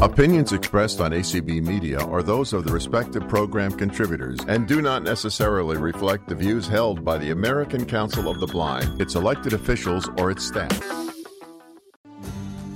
Opinions expressed on ACB Media are those of the respective program contributors and do not necessarily reflect the views held by the American Council of the Blind, its elected officials, or its staff.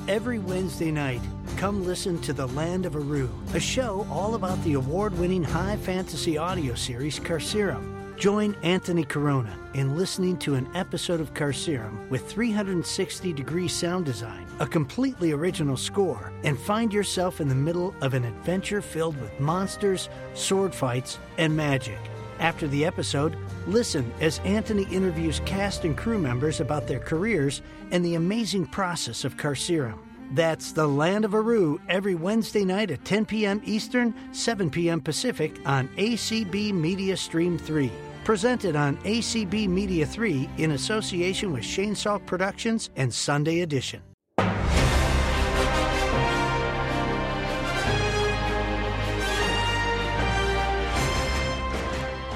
Every Wednesday night, come listen to The Land of Aru, a show all about the award winning high fantasy audio series Carcerum. Join Anthony Corona in listening to an episode of Carcerum with 360 degree sound design, a completely original score, and find yourself in the middle of an adventure filled with monsters, sword fights, and magic. After the episode, listen as Anthony interviews cast and crew members about their careers and the amazing process of Carcerum. That's The Land of Aru every Wednesday night at 10 p.m. Eastern, 7 p.m. Pacific on ACB Media Stream 3 presented on ACB Media 3 in association with Shane Salk Productions and Sunday Edition.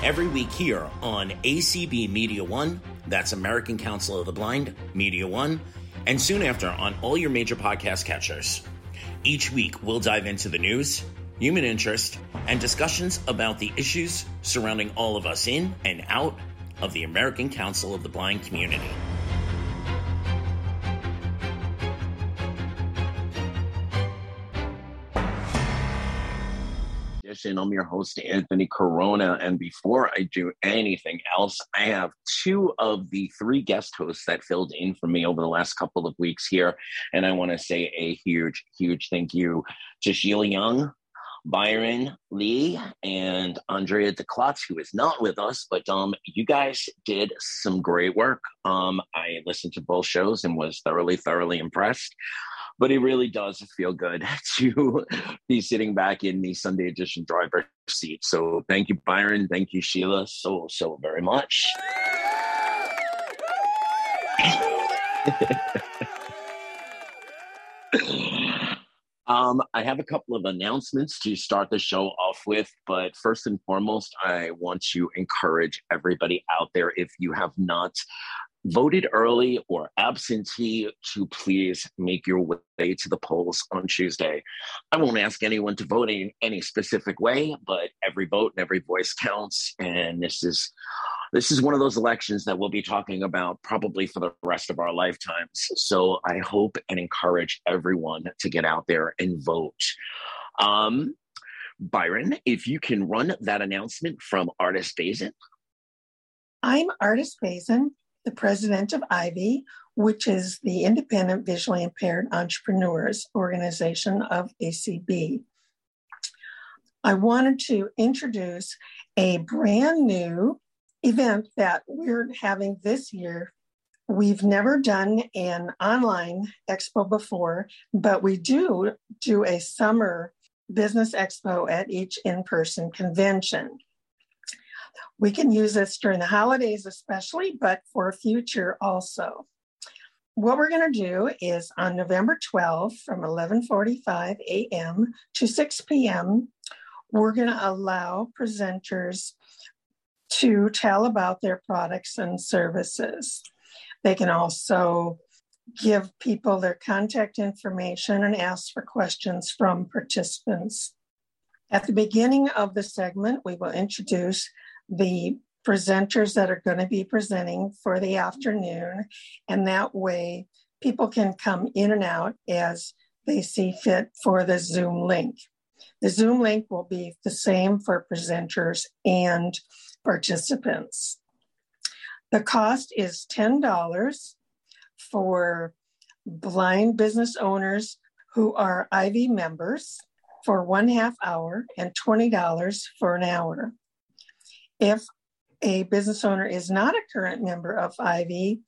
Every week here on ACB Media 1, that's American Council of the Blind, Media 1, and soon after on all your major podcast catchers. Each week, we'll dive into the news human interest, and discussions about the issues surrounding all of us in and out of the American Council of the Blind community. I'm your host, Anthony Corona. And before I do anything else, I have two of the three guest hosts that filled in for me over the last couple of weeks here. And I want to say a huge, huge thank you to Sheila Young, Byron Lee and Andrea DeClotz, who is not with us, but um, you guys did some great work. Um, I listened to both shows and was thoroughly, thoroughly impressed. But it really does feel good to be sitting back in the Sunday edition driver seat. So thank you, Byron. Thank you, Sheila, so, so very much. Um, I have a couple of announcements to start the show off with, but first and foremost, I want to encourage everybody out there if you have not voted early or absentee to please make your way to the polls on Tuesday. I won't ask anyone to vote in any specific way, but every vote and every voice counts. And this is this is one of those elections that we'll be talking about probably for the rest of our lifetimes. So I hope and encourage everyone to get out there and vote. Um, Byron, if you can run that announcement from Artis Bazin. I'm Artis Bazin, the president of IVIE, which is the Independent Visually Impaired Entrepreneurs Organization of ACB. I wanted to introduce a brand new event that we're having this year. We've never done an online expo before, but we do do a summer business expo at each in person convention. We can use this during the holidays, especially, but for future also. What we're going to do is on November 12th from 11:45 a.m. to 6 p.m. We're going to allow presenters to tell about their products and services. They can also give people their contact information and ask for questions from participants. At the beginning of the segment, we will introduce the presenters that are going to be presenting for the afternoon, and that way people can come in and out as they see fit for the Zoom link. The Zoom link will be the same for presenters and participants. The cost is $10 for blind business owners who are IVIE members for one half hour and $20 for an hour. If a business owner is not a current member of IVIE,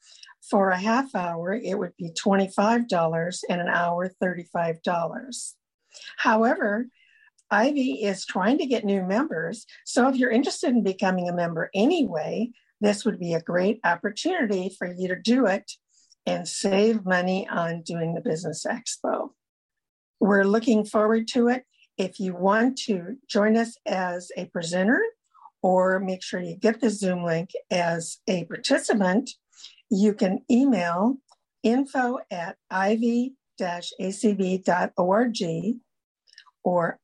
for a half hour, it would be $25 and an hour, $35. However, IVIE is trying to get new members. So if you're interested in becoming a member anyway, this would be a great opportunity for you to do it and save money on doing the Business Expo. We're looking forward to it. If you want to join us as a presenter or make sure you get the Zoom link as a participant, you can email info at ivie-acb.org or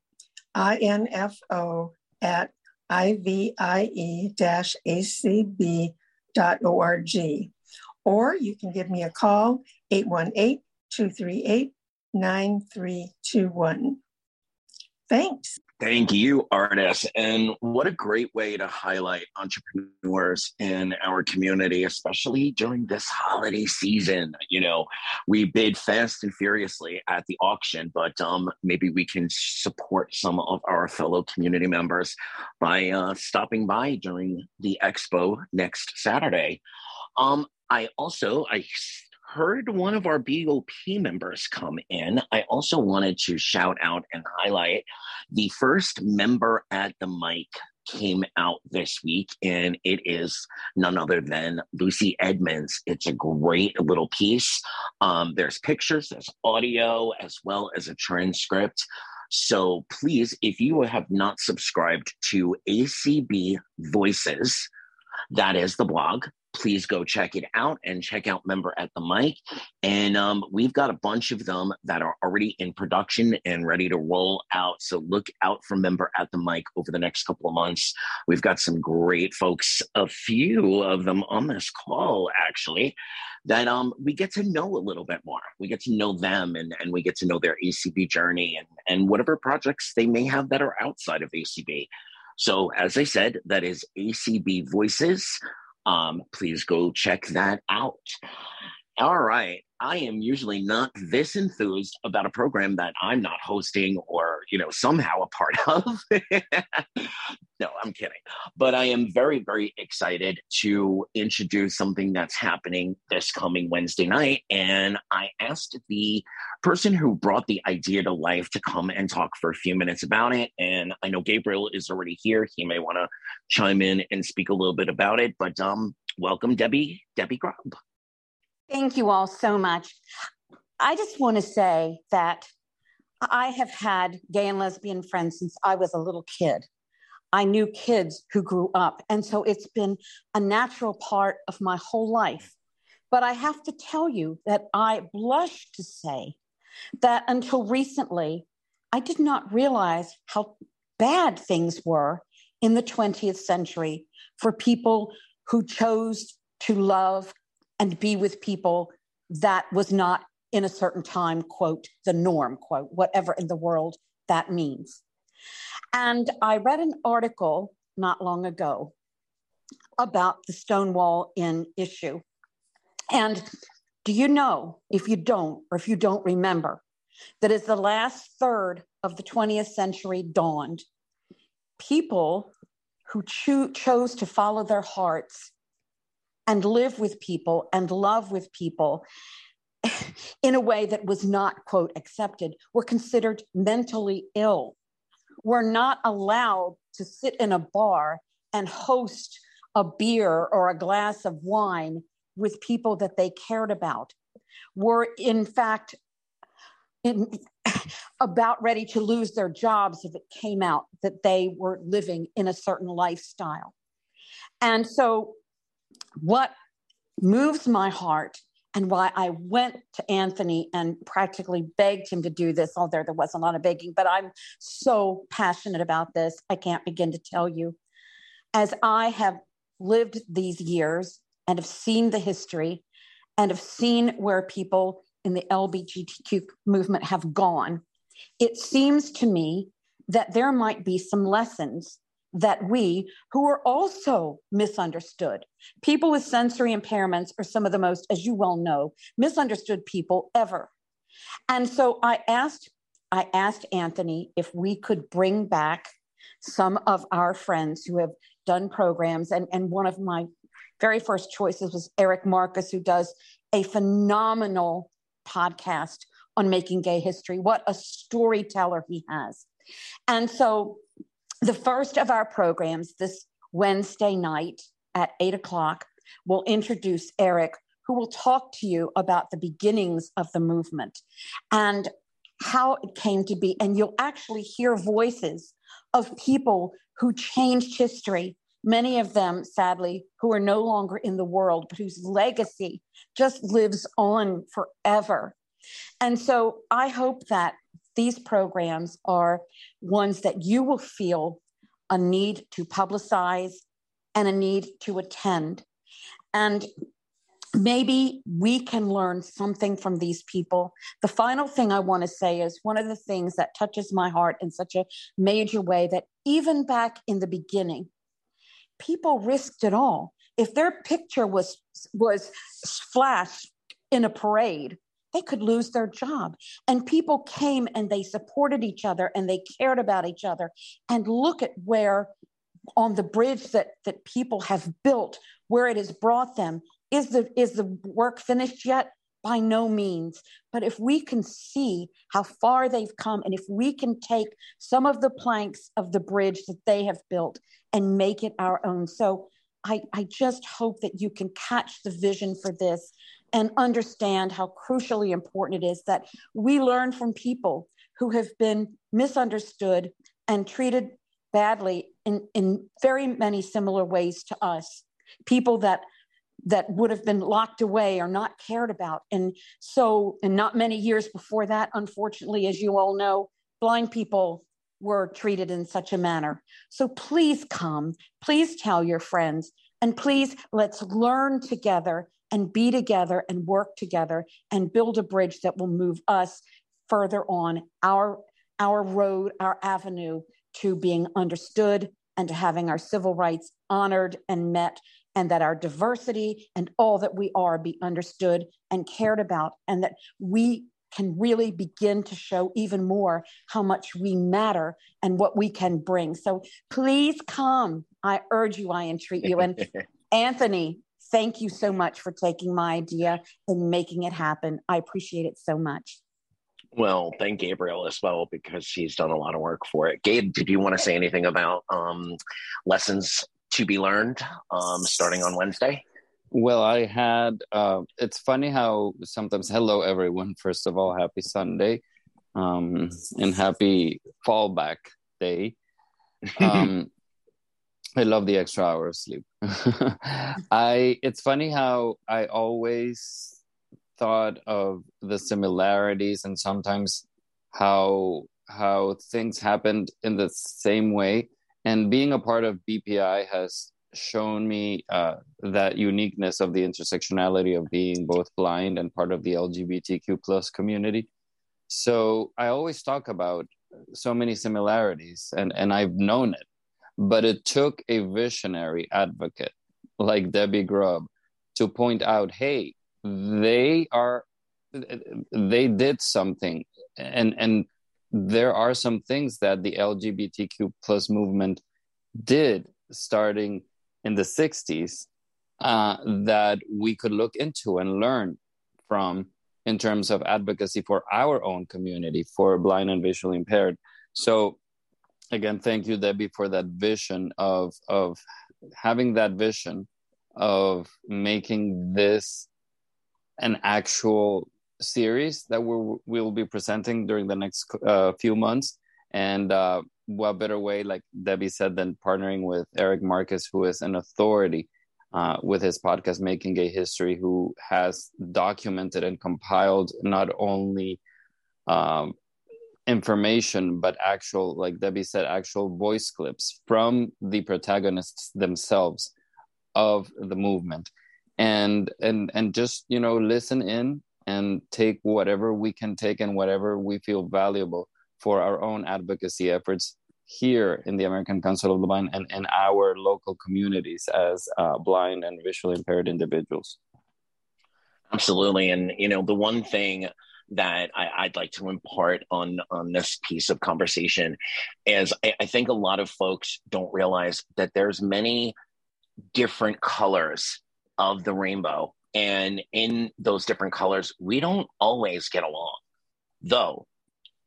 info at ivie-acb.org. Or you can give me a call, 818 238 9321. Thanks. Thank you, Artis. And what a great way to highlight entrepreneurs in our community, especially during this holiday season. You know, we bid fast and furiously at the auction, but um, maybe we can support some of our fellow community members by uh, stopping by during the expo next Saturday. Um, I also I heard one of our BOP members come in, I also wanted to shout out and highlight the first member at the mic came out this week, and it is none other than Lucy Edmonds. It's a great little piece. Um, there's pictures, there's audio, as well as a transcript. So please, if you have not subscribed to ACB Voices, that is the blog please go check it out and check out Member at the Mic. And um, we've got a bunch of them that are already in production and ready to roll out. So look out for Member at the Mic over the next couple of months. We've got some great folks, a few of them on this call, actually, that um, we get to know a little bit more. We get to know them and, and we get to know their ACB journey and, and whatever projects they may have that are outside of ACB. So, as I said, that is ACB Voices um, please go check that out. All right. I am usually not this enthused about a program that I'm not hosting or, you know, somehow a part of. no, I'm kidding. But I am very, very excited to introduce something that's happening this coming Wednesday night. And I asked the person who brought the idea to life to come and talk for a few minutes about it. And I know Gabriel is already here. He may want to chime in and speak a little bit about it. But um, welcome, Debbie, Debbie Grubb. Thank you all so much. I just want to say that I have had gay and lesbian friends since I was a little kid. I knew kids who grew up. And so it's been a natural part of my whole life. But I have to tell you that I blush to say that until recently, I did not realize how bad things were in the 20th century for people who chose to love and be with people that was not in a certain time, quote, the norm, quote, whatever in the world that means. And I read an article not long ago about the Stonewall Inn issue. And do you know, if you don't, or if you don't remember, that as the last third of the 20th century dawned, people who cho- chose to follow their hearts and live with people and love with people in a way that was not, quote, accepted, were considered mentally ill, were not allowed to sit in a bar and host a beer or a glass of wine with people that they cared about, were in fact in, about ready to lose their jobs if it came out that they were living in a certain lifestyle. And so what moves my heart and why I went to Anthony and practically begged him to do this, although there was a lot of begging, but I'm so passionate about this, I can't begin to tell you. As I have lived these years and have seen the history and have seen where people in the LBGTQ movement have gone, it seems to me that there might be some lessons that we, who are also misunderstood, people with sensory impairments are some of the most, as you well know, misunderstood people ever. And so I asked, I asked Anthony if we could bring back some of our friends who have done programs. And, and one of my very first choices was Eric Marcus, who does a phenomenal podcast on making gay history. What a storyteller he has. And so the first of our programs this Wednesday night at eight o'clock will introduce Eric, who will talk to you about the beginnings of the movement and how it came to be. And you'll actually hear voices of people who changed history, many of them, sadly, who are no longer in the world, but whose legacy just lives on forever. And so I hope that these programs are ones that you will feel a need to publicize and a need to attend. And maybe we can learn something from these people. The final thing I want to say is one of the things that touches my heart in such a major way that even back in the beginning, people risked it all. If their picture was was flashed in a parade, they could lose their job. And people came and they supported each other and they cared about each other. And look at where on the bridge that that people have built, where it has brought them. Is the is the work finished yet? By no means. But if we can see how far they've come, and if we can take some of the planks of the bridge that they have built and make it our own. So I, I just hope that you can catch the vision for this and understand how crucially important it is that we learn from people who have been misunderstood and treated badly in, in very many similar ways to us. People that that would have been locked away or not cared about. And so and not many years before that unfortunately as you all know blind people were treated in such a manner. So please come please tell your friends and please let's learn together and be together and work together and build a bridge that will move us further on our our road our avenue to being understood and to having our civil rights honored and met and that our diversity and all that we are be understood and cared about and that we can really begin to show even more how much we matter and what we can bring. So please come. I urge you i entreat you. And anthony Thank you so much for taking my idea and making it happen. I appreciate it so much. Well, thank Gabriel as well because she's done a lot of work for it. Gabe, did you want to say anything about um, lessons to be learned um, starting on Wednesday? Well, I had. Uh, it's funny how sometimes. Hello, everyone. First of all, happy Sunday, um, and happy fallback day. Um, I love the extra hour of sleep. I it's funny how I always thought of the similarities and sometimes how how things happened in the same way and being a part of BPI has shown me uh, that uniqueness of the intersectionality of being both blind and part of the LGBTQ plus community. So I always talk about so many similarities and and I've known it but it took a visionary advocate like Debbie Grubb to point out, hey, they are they did something. And and there are some things that the lgbtq plus movement did starting in the 60s uh, that we could look into and learn from in terms of advocacy for our own community for blind and visually impaired. So again thank you debbie for that vision of of having that vision of making this an actual series that we will be presenting during the next uh, few months. And uh, what better way like debbie said than partnering with eric marcus who is an authority uh, with his podcast making gay history who has documented and compiled not only um, information but actual like debbie said actual voice clips from the protagonists themselves of the movement and and and just you know listen in and take whatever we can take and whatever we feel valuable for our own advocacy efforts here in the American Council of the Blind and in our local communities as uh, blind and visually impaired individuals. Absolutely. And, you know, the one thing that I, would like to impart on on this piece of conversation is I, I think a lot of folks don't realize that there's many different colors of the rainbow. And in those different colors we don't always get along though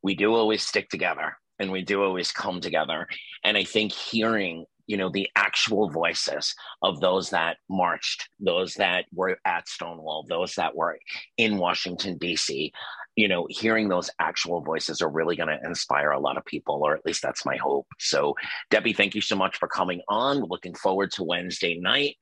we do always stick together and we do always come together. And i think hearing you know the actual voices of those that marched those that were at stonewall those that were in washington d.c you know, hearing those actual voices are really going to inspire a lot of people, or at least that's my hope. So, Debbie, thank you so much for coming on. Looking forward to Wednesday night.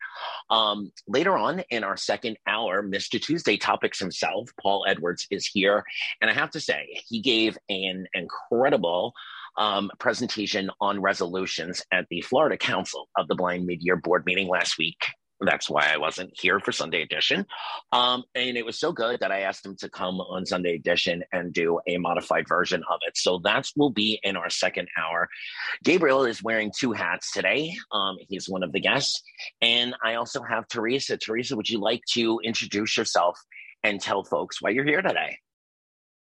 Um, later on in our second hour, Mr. Tuesday Topics himself, Paul Edwards, is here. And I have to say, he gave an incredible um, presentation on resolutions at the Florida Council of the Blind Mid-Year Board meeting last week. That's why I wasn't here for Sunday edition. Um, and it was so good that I asked him to come on Sunday edition and do a modified version of it. So that will be in our second hour. Gabriel is wearing two hats today. Um, he's one of the guests. And I also have Teresa. Teresa, would you like to introduce yourself and tell folks why you're here today?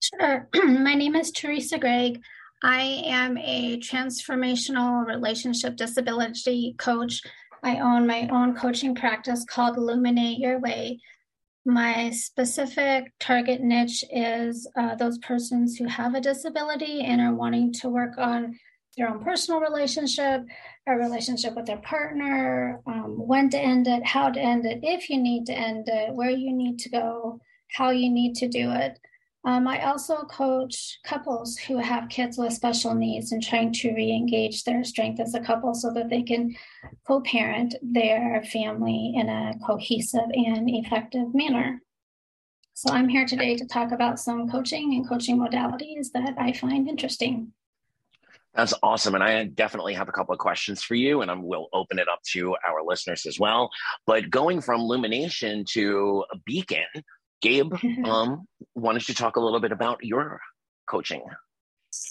Sure. My name is Teresa Gregg. I am a transformational relationship disability coach. I own my own coaching practice called Illuminate Your Way. My specific target niche is uh, those persons who have a disability and are wanting to work on their own personal relationship, a relationship with their partner, um, when to end it, how to end it, if you need to end it, where you need to go, how you need to do it. Um, I also coach couples who have kids with special needs and trying to re engage their strength as a couple so that they can co parent their family in a cohesive and effective manner. So I'm here today to talk about some coaching and coaching modalities that I find interesting. That's awesome. And I definitely have a couple of questions for you, and I will open it up to our listeners as well. But going from Lumination to a Beacon, Gabe, um, why don't you talk a little bit about your coaching?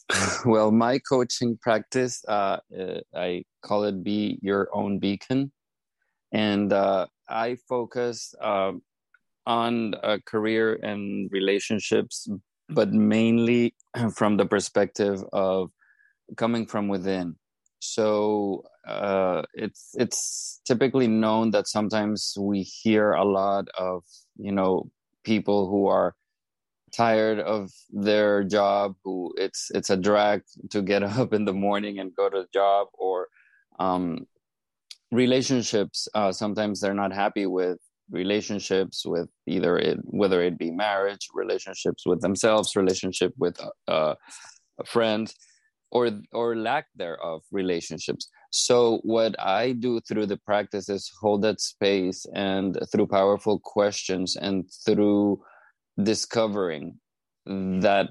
Well, my coaching practice, uh, uh, I call it Be Your Own Beacon. And uh, I focus uh, on a career and relationships, but mainly from the perspective of coming from within. So uh, it's it's typically known that sometimes we hear a lot of you know people who are tired of their job who it's it's a drag to get up in the morning and go to the job or um, relationships uh, sometimes they're not happy with relationships with either it whether it be marriage relationships with themselves relationship with uh, a friend or or lack thereof relationships so what i do through the practice is hold that space and through powerful questions and through discovering that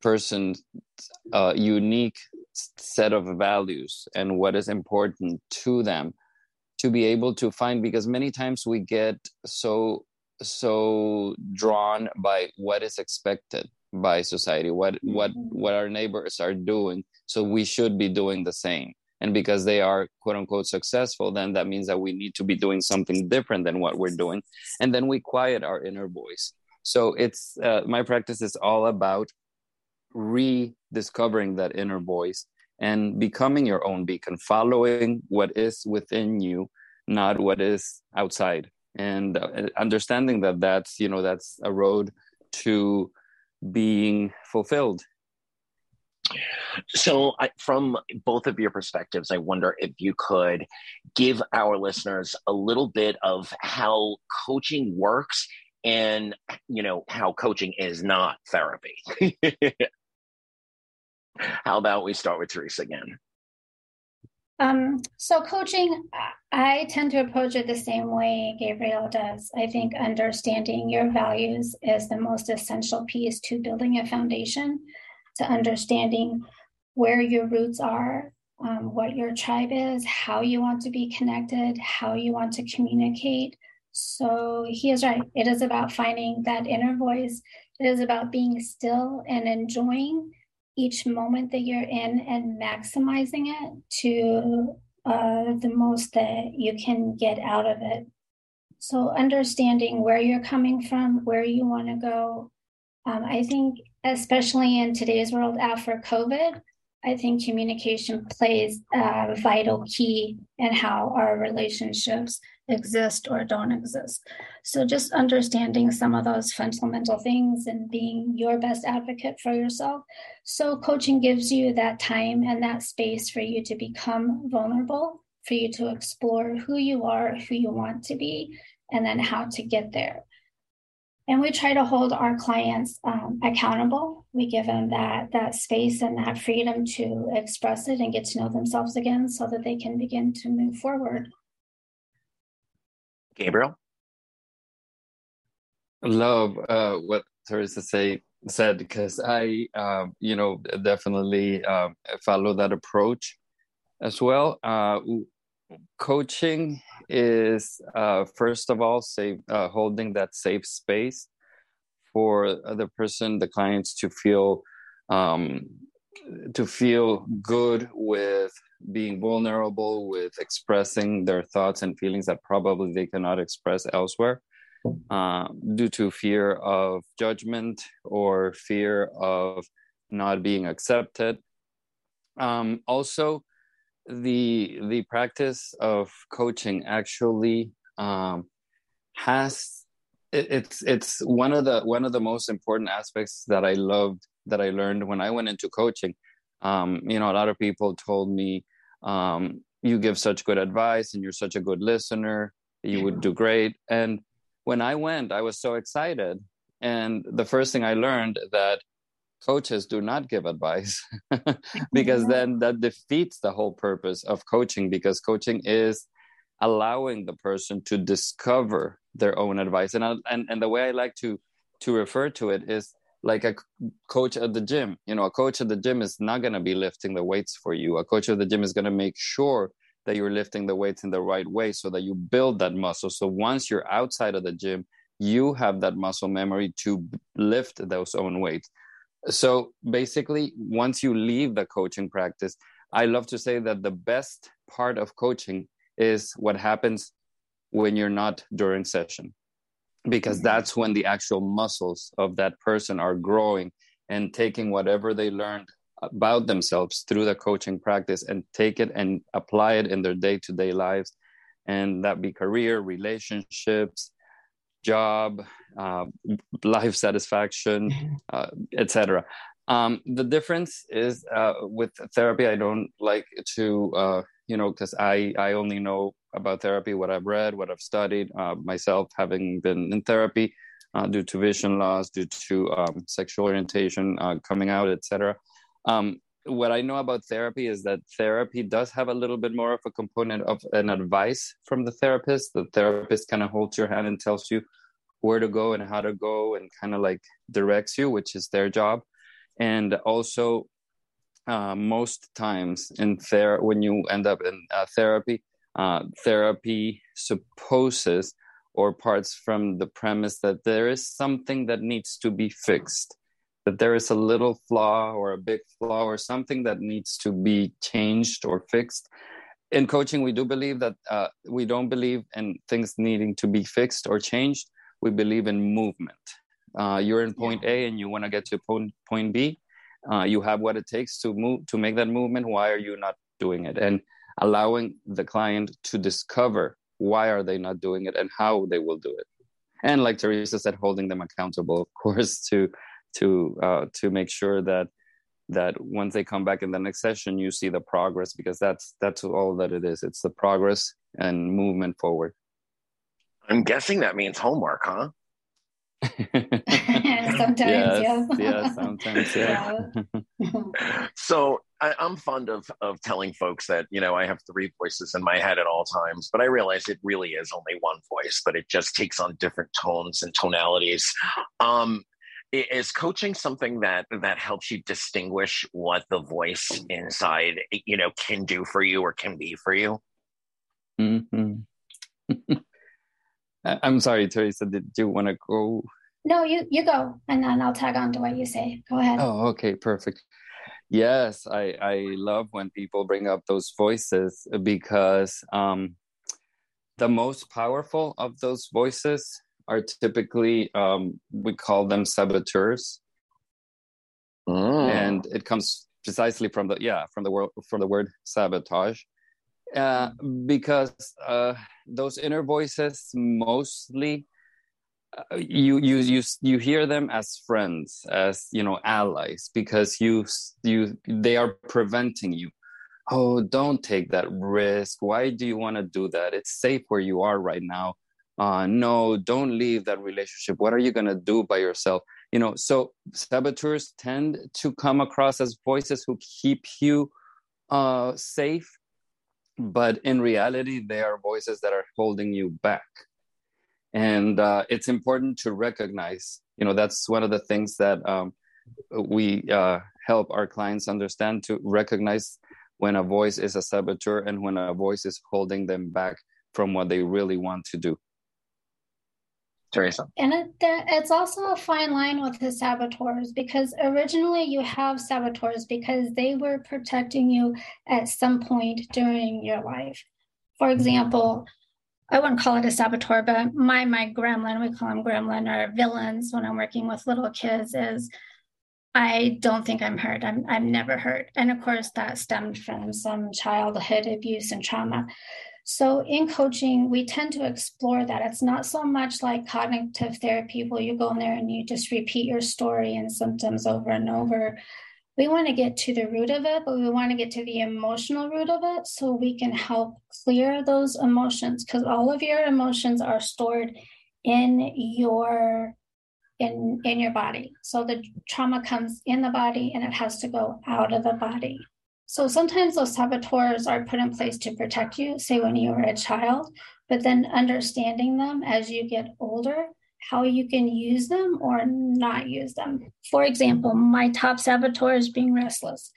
person's uh, unique set of values and what is important to them to be able to find because many times we get so so drawn by what is expected by society what what mm-hmm. what our neighbors are doing so we should be doing the same and because they are quote unquote successful then that means that we need to be doing something different than what we're doing. And then we quiet our inner voice. So it's uh, my practice is all about rediscovering that inner voice and becoming your own beacon following what is within you not what is outside. And uh, understanding that that's you know that's a road to being fulfilled so, I, from both of your perspectives, I wonder if you could give our listeners a little bit of how coaching works and you know how coaching is not therapy. how about we start with Teresa again? Um, so coaching, I tend to approach it the same way Gabriel does. I think understanding your values is the most essential piece to building a foundation, to understanding where your roots are, um, what your tribe is, how you want to be connected, how you want to communicate, so he is right. It is about finding that inner voice. It is about being still and enjoying each moment that you're in and maximizing it to uh, the most that you can get out of it. So, understanding where you're coming from, where you want to go. Um, I think, especially in today's world after COVID, I think communication plays a vital key in how our relationships exist or don't exist. So just understanding some of those fundamental things and being your best advocate for yourself. So coaching gives you that time and that space for you to become vulnerable, for you to explore who you are, who you want to be, and then how to get there. And we try to hold our clients um, accountable. We give them that that space and that freedom to express it and get to know themselves again, so that they can begin to move forward. Gabriel, love uh, what Teresa say said because I, uh, you know, definitely uh, follow that approach as well. Coaching is uh, first of all safe, uh, holding that safe space for the person, the clients to feel um, to feel good with being vulnerable, with expressing their thoughts and feelings that probably they cannot express elsewhere uh, due to fear of judgment or fear of not being accepted. Um, also, the the practice of coaching actually um, has it, it's it's one of the one of the most important aspects that I loved that I learned when I went into coaching. Um, you know, a lot of people told me, um, "You give such good advice, and you're such a good listener. You would do great." And when I went, I was so excited. And the first thing I learned that coaches do not give advice because then that defeats the whole purpose of coaching because coaching is allowing the person to discover their own advice. And I, and and the way I like to to refer to it is like a coach at the gym. You know a coach at the gym is not going to be lifting the weights for you. A coach at the gym is going to make sure that you're lifting the weights in the right way so that you build that muscle. So once you're outside of the gym you have that muscle memory to lift those own weights so basically once you leave the coaching practice i love to say that the best part of coaching is what happens when you're not during session because mm-hmm. that's when the actual muscles of that person are growing and taking whatever they learned about themselves through the coaching practice and take it and apply it in their day-to-day lives and that be career relationships job uh, life satisfaction mm-hmm. uh, etc um, the difference is uh, with therapy i don't like to uh, you know because i i only know about therapy what i've read what i've studied uh, myself having been in therapy uh, due to vision loss due to um, sexual orientation uh, coming out etc um, what i know about therapy is that therapy does have a little bit more of a component of an advice from the therapist. The therapist kind of holds your hand and tells you where to go and how to go and kind of like directs you which is their job. And also uh, most times in ther- when you end up in uh, therapy, uh, therapy supposes or parts from the premise that there is something that needs to be fixed, that there is a little flaw or a big flaw or something that needs to be changed or fixed. In coaching, we do believe that uh, we don't believe in things needing to be fixed or changed. We believe in movement. Uh, you're in point A and you want to get to point, point B uh, you have what it takes to move to make that movement why are you not doing it and allowing the client to discover why are they not doing it and how they will do it and like teresa said holding them accountable of course to to uh, to make sure that that once they come back in the next session you see the progress because that's that's all that it is it's the progress and movement forward i'm guessing that means homework huh sometimes, yes, yeah. yeah, sometimes, yeah. so I, am fond of of telling folks that you know I have three voices in my head at all times, but I realize it really is only one voice, but it just takes on different tones and tonalities. Um, is coaching something that that helps you distinguish what the voice inside you know can do for you or can be for you? Mm-hmm. I'm sorry, Teresa. Did you want to go? No, you you go, and then I'll tag on to what you say. Go ahead. Oh, okay, perfect. Yes, I I love when people bring up those voices because um, the most powerful of those voices are typically um, we call them saboteurs, oh. and it comes precisely from the yeah from the word from the word sabotage. Uh, because uh, those inner voices mostly uh, you you you you hear them as friends as you know allies because you you they are preventing you. Oh don't take that risk. Why do you want to do that? It's safe where you are right now uh, no don't leave that relationship. What are you going to do by yourself? You know so saboteurs tend to come across as voices who keep you uh, safe but in reality they are voices that are holding you back. And uh, it's important to recognize you know that's one of the things that um, we uh, help our clients understand to recognize when a voice is a saboteur and when a voice is holding them back from what they really want to do Teresa. And it, it's also a fine line with the saboteurs because originally you have saboteurs because they were protecting you at some point during your life. For example, I wouldn't call it a saboteur, but my my gremlin, we call them gremlin or villains when I'm working with little kids, is I don't think I'm hurt. I'm I'm never hurt. And of course that stemmed from some childhood abuse and trauma. So in coaching, we tend to explore that. It's not so much like cognitive therapy where you go in there and you just repeat your story and symptoms over and over. We want to get to the root of it, but we want to get to the emotional root of it so we can help clear those emotions because all of your emotions are stored in your in in your body. So the trauma comes in the body and it has to go out of the body. So sometimes those saboteurs are put in place to protect you, say when you were a child, but then understanding them as you get older, how you can use them or not use them. For example, my top saboteur is being restless.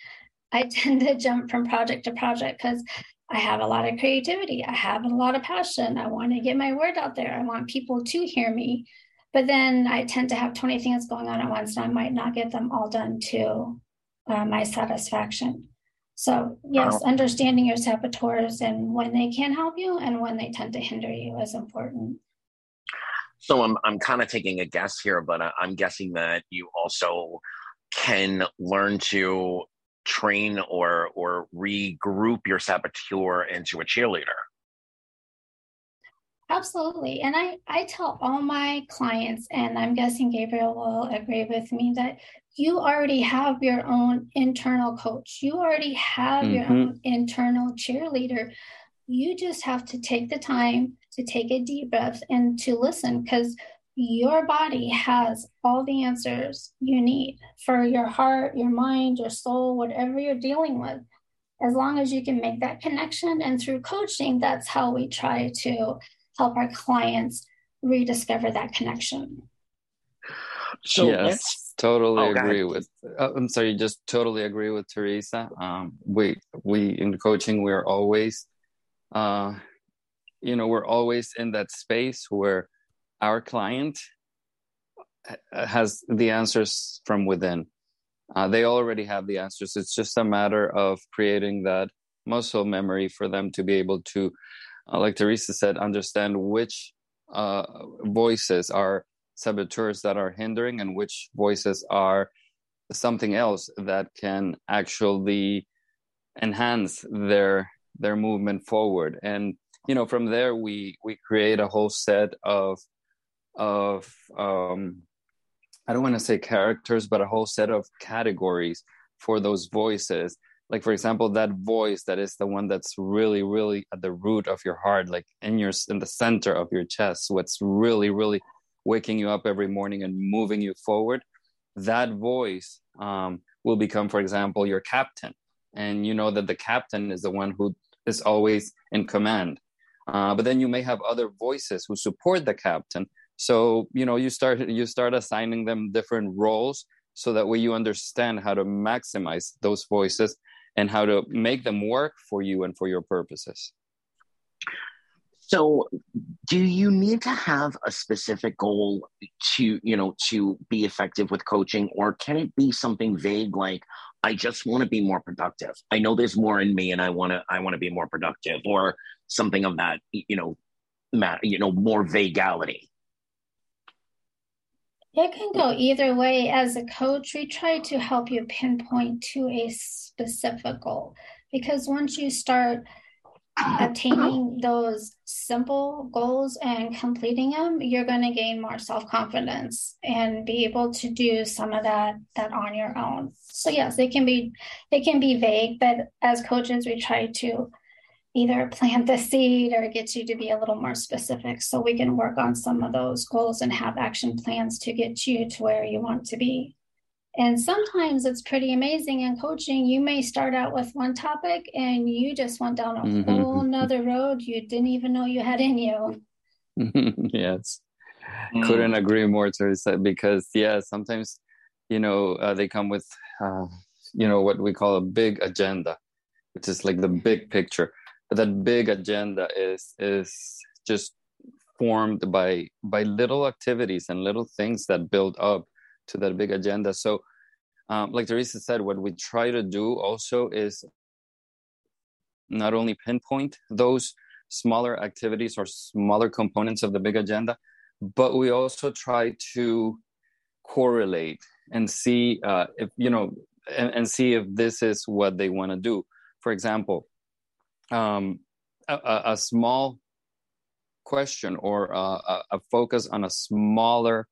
I tend to jump from project to project because I have a lot of creativity. I have a lot of passion. I want to get my word out there. I want people to hear me. But then I tend to have 20 things going on at once and I might not get them all done to uh, my satisfaction. So, yes, understanding your saboteurs and when they can help you and when they tend to hinder you is important. So, I'm, I'm kind of taking a guess here, but I'm guessing that you also can learn to train or or regroup your saboteur into a cheerleader absolutely and i i tell all my clients and i'm guessing gabriel will agree with me that you already have your own internal coach. You already have mm-hmm. your own internal cheerleader. You just have to take the time to take a deep breath and to listen because your body has all the answers you need for your heart, your mind, your soul, whatever you're dealing with. As long as you can make that connection. And through coaching, that's how we try to help our clients rediscover that connection. So yes, totally oh, agree with. Uh, I'm sorry, just totally agree with Teresa. Um, we we in coaching we're always, uh, you know, we're always in that space where our client has the answers from within. Uh, they already have the answers. It's just a matter of creating that muscle memory for them to be able to, uh, like Teresa said, understand which uh, voices are saboteurs that are hindering and which voices are something else that can actually enhance their their movement forward. And you know from there we we create a whole set of of um i don't want to say characters but a whole set of categories for those voices like for example that voice that is the one that's really really at the root of your heart like in your in the center of your chest what's really really waking you up every morning and moving you forward, that voice um, will become, for example, your captain. And you know that the captain is the one who is always in command. Uh, but then you may have other voices who support the captain. So you know you start you start assigning them different roles, so that way you understand how to maximize those voices and how to make them work for you and for your purposes. So, do you need to have a specific goal to, you know, to be effective with coaching, or can it be something vague like, I just want to be more productive. I know there's more in me, and I want to, I want to be more productive, or something of that, you know, matter, you know, more vagueality. It can go either way. As a coach, we try to help you pinpoint to a specific goal because once you start attaining those simple goals and completing them you're going to gain more self-confidence and be able to do some of that that on your own so yes it can be it can be vague but as coaches we try to either plant the seed or get you to be a little more specific so we can work on some of those goals and have action plans to get you to where you want to be. And sometimes it's pretty amazing in coaching. You may start out with one topic and you just went down a mm-hmm. whole nother road you didn't even know you had in you. yes. Mm. Couldn't agree more, Teresa, because, yeah, sometimes, you know, uh, they come with, uh, you know, what we call a big agenda, which is like the big picture. That big agenda is is just formed by by little activities and little things that build up to that big agenda. So, um, like Teresa said, what we try to do also is not only pinpoint those smaller activities or smaller components of the big agenda, but we also try to correlate and see uh, if you know and, and, see if this is what they want to do. For example, um, a, a, small question or a, a focus on a smaller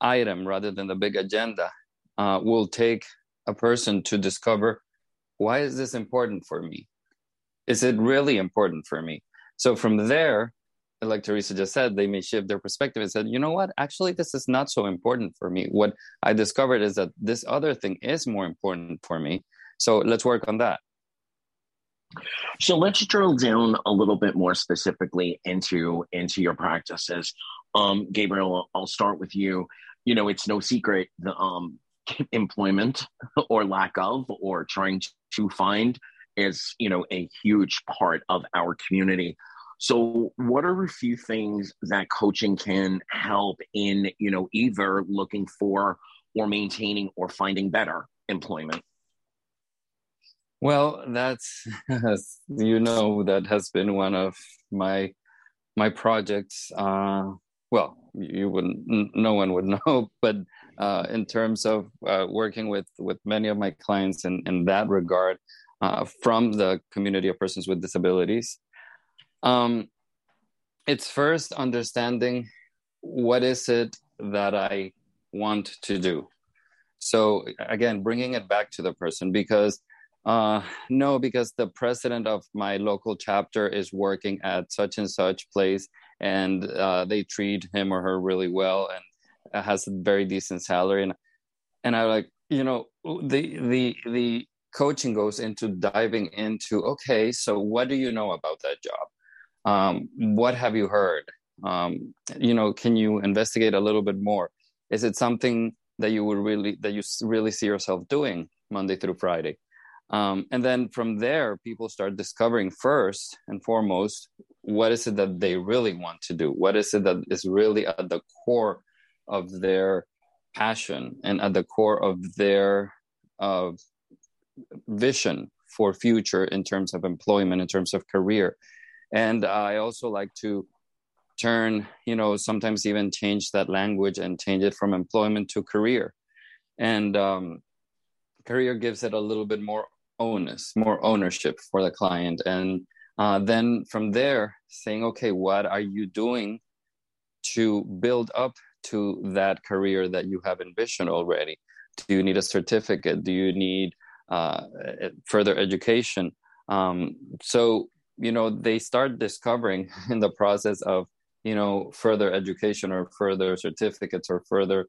item rather than the big agenda uh, will take a person to discover why is this important for me? Is it really important for me? So from there like teresa just said they may shift their perspective and said you know what? Actually this is not so important for me. What i discovered is that this other thing is more important for me. So let's work on that so let's drill down a little bit more specifically into into your practices um, gabriel i'll start with you you know, it's no secret the um, employment or lack of or trying to find is, you know, a huge part of our community. So, what are a few things that coaching can help in, you know, either looking for or maintaining or finding better employment? Well, that's you know that has been one of my my projects uh, well you wouldn't no one would know but uh, in terms of uh, working with with many of my clients in, in that regard uh, from the community of persons with disabilities um, it's first understanding what is it that i want to do. So again bringing it back to the person because uh, no because the president of my local chapter is working at such and such place and uh, they treat him or her really well and has a very decent salary. And and I like you know the the the coaching goes into diving into okay so what do you know about that job? Um, what have you heard? Um, you know can you investigate a little bit more? Is it something that you would really that you really see yourself doing monday through friday um, and then from there, people start discovering first and foremost what is it that they really want to do? What is it that is really at the core of their passion and at the core of their uh, vision for future in terms of employment, in terms of career. And I also like to turn, you know, sometimes even change that language and change it from employment to career. And um, career gives it a little bit more onus, more ownership for the client. And uh, then from there, saying, okay, what are you doing to build up to that career that you have envisioned already? Do you need a certificate? Do you need uh, further education? Um, so, you know, they start discovering in the process of, you know, further education or further certificates or further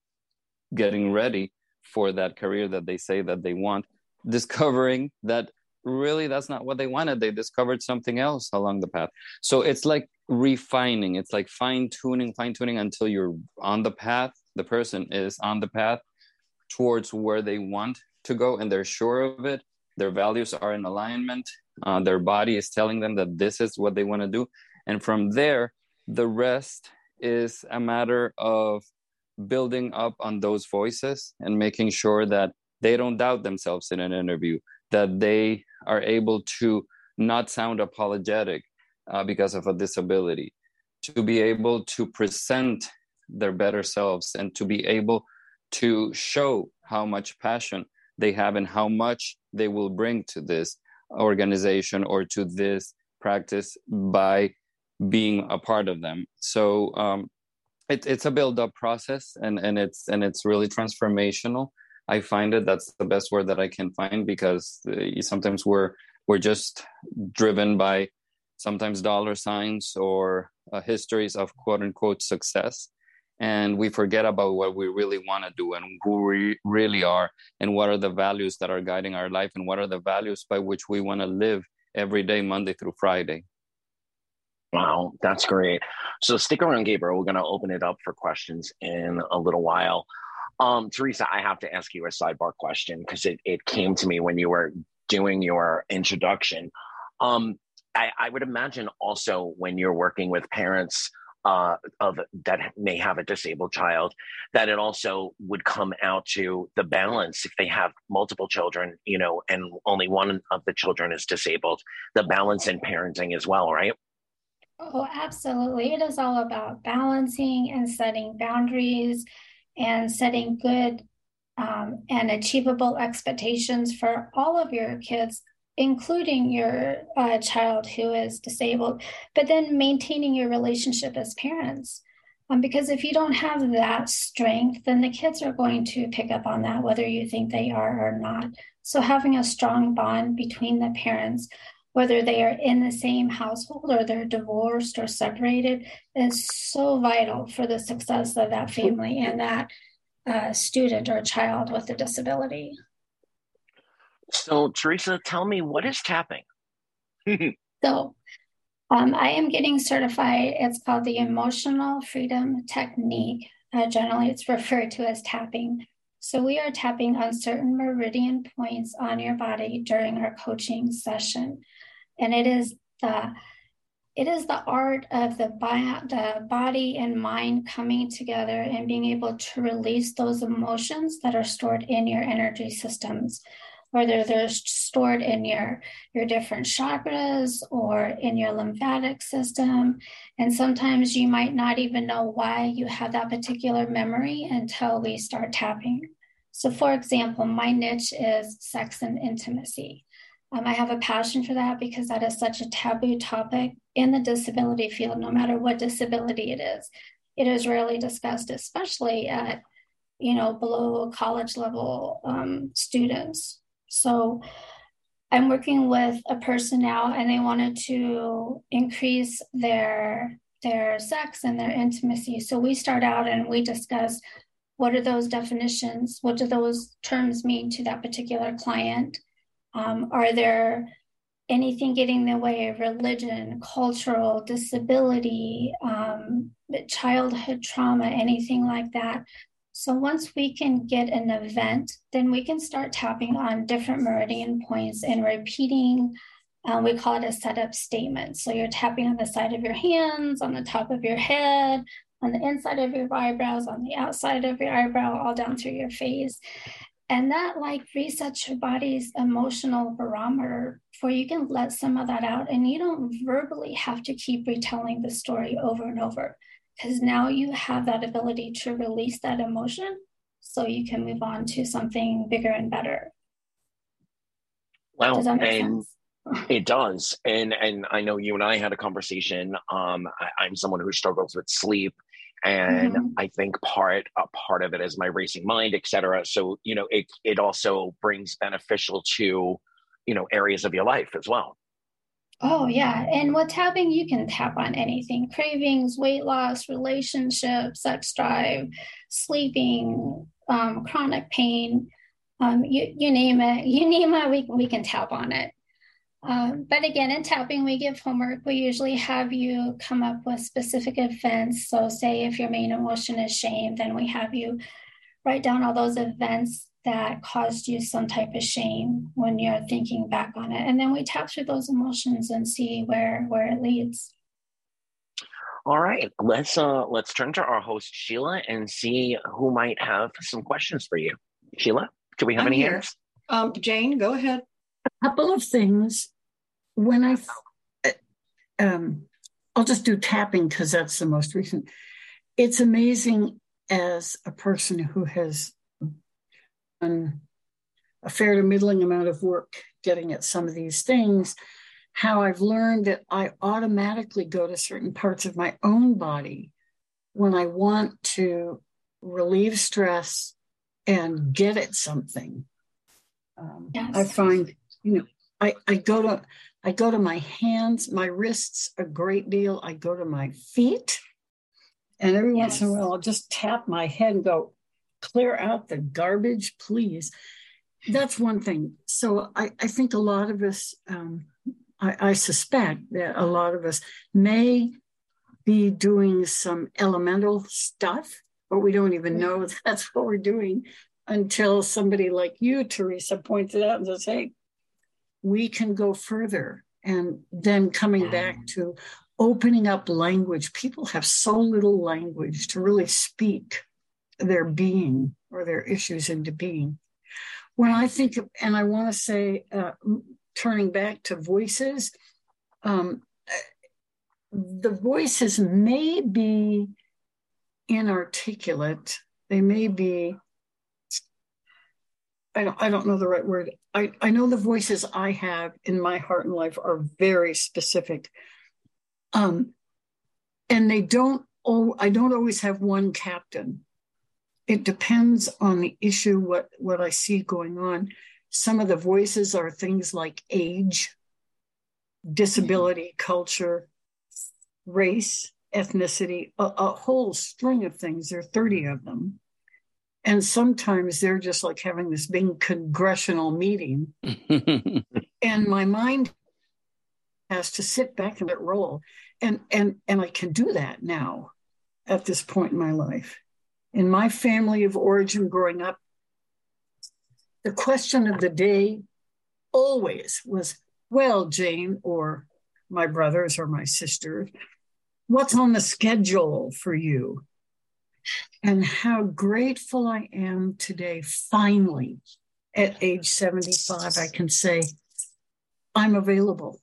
getting ready for that career that they say that they want discovering that really that's not what they wanted. They discovered something else along the path. So it's like refining. It's like fine tuning fine tuning until you're on the path the person is on the path towards where they want to go and they're sure of it. Their values are in alignment. Uh, their body is telling them that this is what they want to do. And from there the rest is a matter of building up on those voices and making sure that they don't doubt themselves in an interview, that they are able to not sound apologetic uh, because of a disability, to be able to present their better selves and to be able to show how much passion they have and how much they will bring to this organization or to this practice by being a part of them. So um, it, it's a build up process and, and it's and it's really transformational. I find it that's the best word that I can find because uh, sometimes we're we're just driven by sometimes dollar signs or uh, histories of quote unquote success and we forget about what we really want to do and who we really are and what are the values that are guiding our life and what are the values by which we want to live every day monday through friday. Wow that's great. So stick around gabriel. We're going to open it up for questions in a little while um, teresa i have to ask you a sidebar question because it, it came to me when you were doing your introduction um, I, I would imagine also when you're working with parents uh, of that may have a disabled child, that it also would come out to the balance if they have multiple children, you know, and only one of the children is disabled, the balance in parenting as well, right? Oh, absolutely. It is all about balancing and setting boundaries and setting good um, and achievable expectations for all of your kids including your uh, child who is disabled, but then maintaining your relationship as parents. Um, because if you don't have that strength, then the kids are going to pick up on that, whether you think they are or not. So, having a strong bond between the parents, whether they are in the same household or they're divorced or separated, is so vital for the success of that family and that uh, student or child with a disability. So, Teresa, tell me what is tapping? so, um, I am getting certified. It's called the Emotional Freedom Technique. Uh, generally, it's referred to as tapping. So, we are tapping on certain meridian points on your body during our coaching session. And it is the it is the art of the, bi- the body and mind coming together and being able to release those emotions that are stored in your energy systems whether they're stored in your your different chakras or in your lymphatic system. And sometimes you might not even know why you have that particular memory until we start tapping. So for example my niche is sex and intimacy um, i have a passion for that because that is such a taboo topic in the disability field no matter what disability it is it is rarely discussed especially at you know below college level um, students so I'm working with a person now and they wanted to increase their their sex and their intimacy. So we start out and we discuss what are those definitions? What do those terms mean to that particular client? Um, are there anything getting in the way of religion, cultural, disability, um, childhood trauma, anything like that? So once we can get an event, then we can start tapping on different meridian points and repeating. Um, we call it a setup statement. So you're tapping on the side of your hands, on the top of your head, on the inside of your eyebrows, on the outside of your eyebrow, all down through your face. And that like resets your body's emotional barometer for you can let some of that out and you don't verbally have to keep retelling the story over and over because now you have that ability to release that emotion so you can move on to something bigger and better. Wow. and sense? it does. And and I know you and I had a conversation. Um, I, am someone who struggles with sleep. And mm-hmm. I think part a part of it is my racing mind, et cetera. So, you know, it it also brings beneficial to, you know, areas of your life as well. Oh, yeah. And with tapping, you can tap on anything cravings, weight loss, relationships, sex drive, sleeping, um, chronic pain. Um, you, you name it, you name it, we, we can tap on it. Um, but again, in tapping, we give homework. We usually have you come up with specific events. So, say if your main emotion is shame, then we have you write down all those events that caused you some type of shame when you're thinking back on it. And then we tap through those emotions and see where where it leads. All right. Let's uh let's turn to our host sheila and see who might have some questions for you. Sheila do we have I'm any here. hands? Um jane go ahead. A couple of things when i um i'll just do tapping because that's the most recent it's amazing as a person who has done a fair to middling amount of work getting at some of these things, how I've learned that I automatically go to certain parts of my own body when I want to relieve stress and get at something. Um, yes. I find, you know, I, I go to I go to my hands, my wrists a great deal. I go to my feet. And every yes. once in a while, I'll just tap my head and go, clear out the garbage, please. That's one thing. So I, I think a lot of us, um, I, I suspect that a lot of us may be doing some elemental stuff, but we don't even know that's what we're doing until somebody like you, Teresa, points it out and says, hey, we can go further. And then coming back to opening up language. People have so little language to really speak their being or their issues into being. When I think of, and I want to say, uh, turning back to voices, um, the voices may be inarticulate. They may be, I don't, I don't know the right word. I, I know the voices I have in my heart and life are very specific. Um, and they don't, oh, I don't always have one captain. It depends on the issue, what, what I see going on. Some of the voices are things like age, disability, culture, race, ethnicity, a, a whole string of things. There are 30 of them. And sometimes they're just like having this big congressional meeting. and my mind has to sit back and let roll. And and and I can do that now at this point in my life. In my family of origin growing up, the question of the day always was, well, Jane, or my brothers or my sisters, what's on the schedule for you? And how grateful I am today, finally, at age 75, I can say, I'm available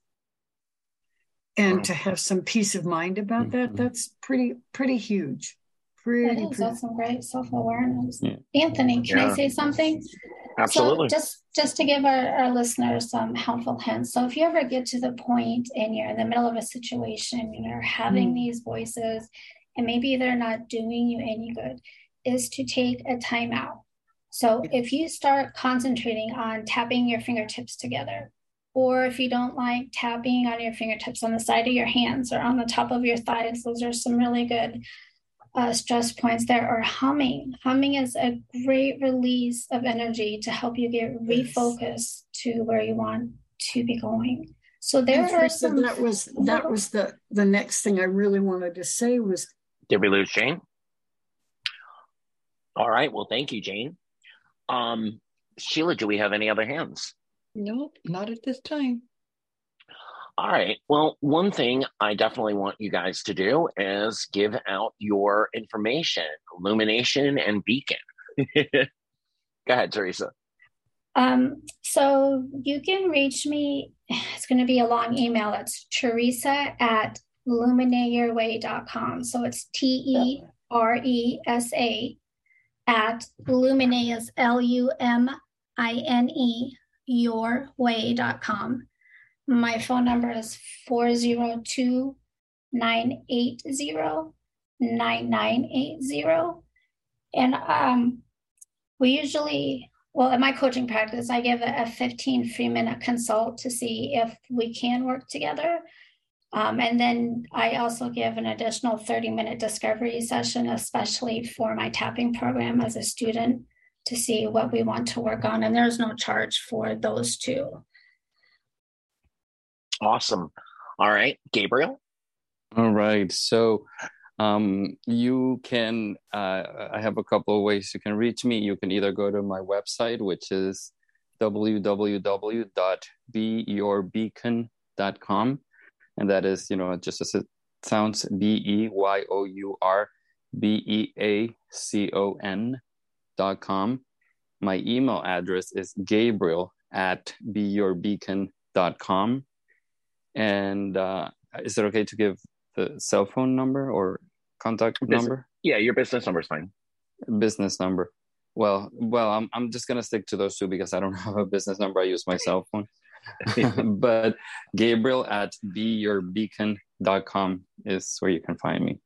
and wow. to have some peace of mind about mm-hmm. that that's pretty pretty huge pretty, that is, pretty... that's some great self-awareness yeah. anthony can yeah. i say something absolutely so just just to give our, our listeners some helpful hints so if you ever get to the point and you're in the middle of a situation and you're having mm. these voices and maybe they're not doing you any good is to take a timeout so if you start concentrating on tapping your fingertips together or if you don't like tapping on your fingertips on the side of your hands or on the top of your thighs, those are some really good uh, stress points there. Or humming. Humming is a great release of energy to help you get refocused to where you want to be going. So there are some. That was that was the the next thing I really wanted to say was. Did we lose Jane? All right. Well, thank you, Jane. Um, Sheila, do we have any other hands? Nope, not at this time. All right. Well, one thing I definitely want you guys to do is give out your information, illumination and beacon. Go ahead, Teresa. Um, so you can reach me. It's going to be a long email. It's Teresa at lumineyourway.com. So it's T E R E S A at Lumine is L U M I N E yourway.com. My phone number is 402 980 9980. And um, we usually, well, in my coaching practice, I give a, a 15 free minute consult to see if we can work together. Um, and then I also give an additional 30 minute discovery session, especially for my tapping program as a student to see what we want to work on. And there's no charge for those two. Awesome. All right, Gabriel. All right. So um, you can, uh, I have a couple of ways you can reach me. You can either go to my website, which is www.beyourbeacon.com. And that is, you know, just as it sounds, B E Y O U R B E A C O N dot com. My email address is gabriel at dot com. And uh, is it okay to give the cell phone number or contact business, number? Yeah, your business number is fine. Business number. Well, well, I'm I'm just gonna stick to those two because I don't have a business number. I use my cell phone. but Gabriel at beyourbeacon.com is where you can find me.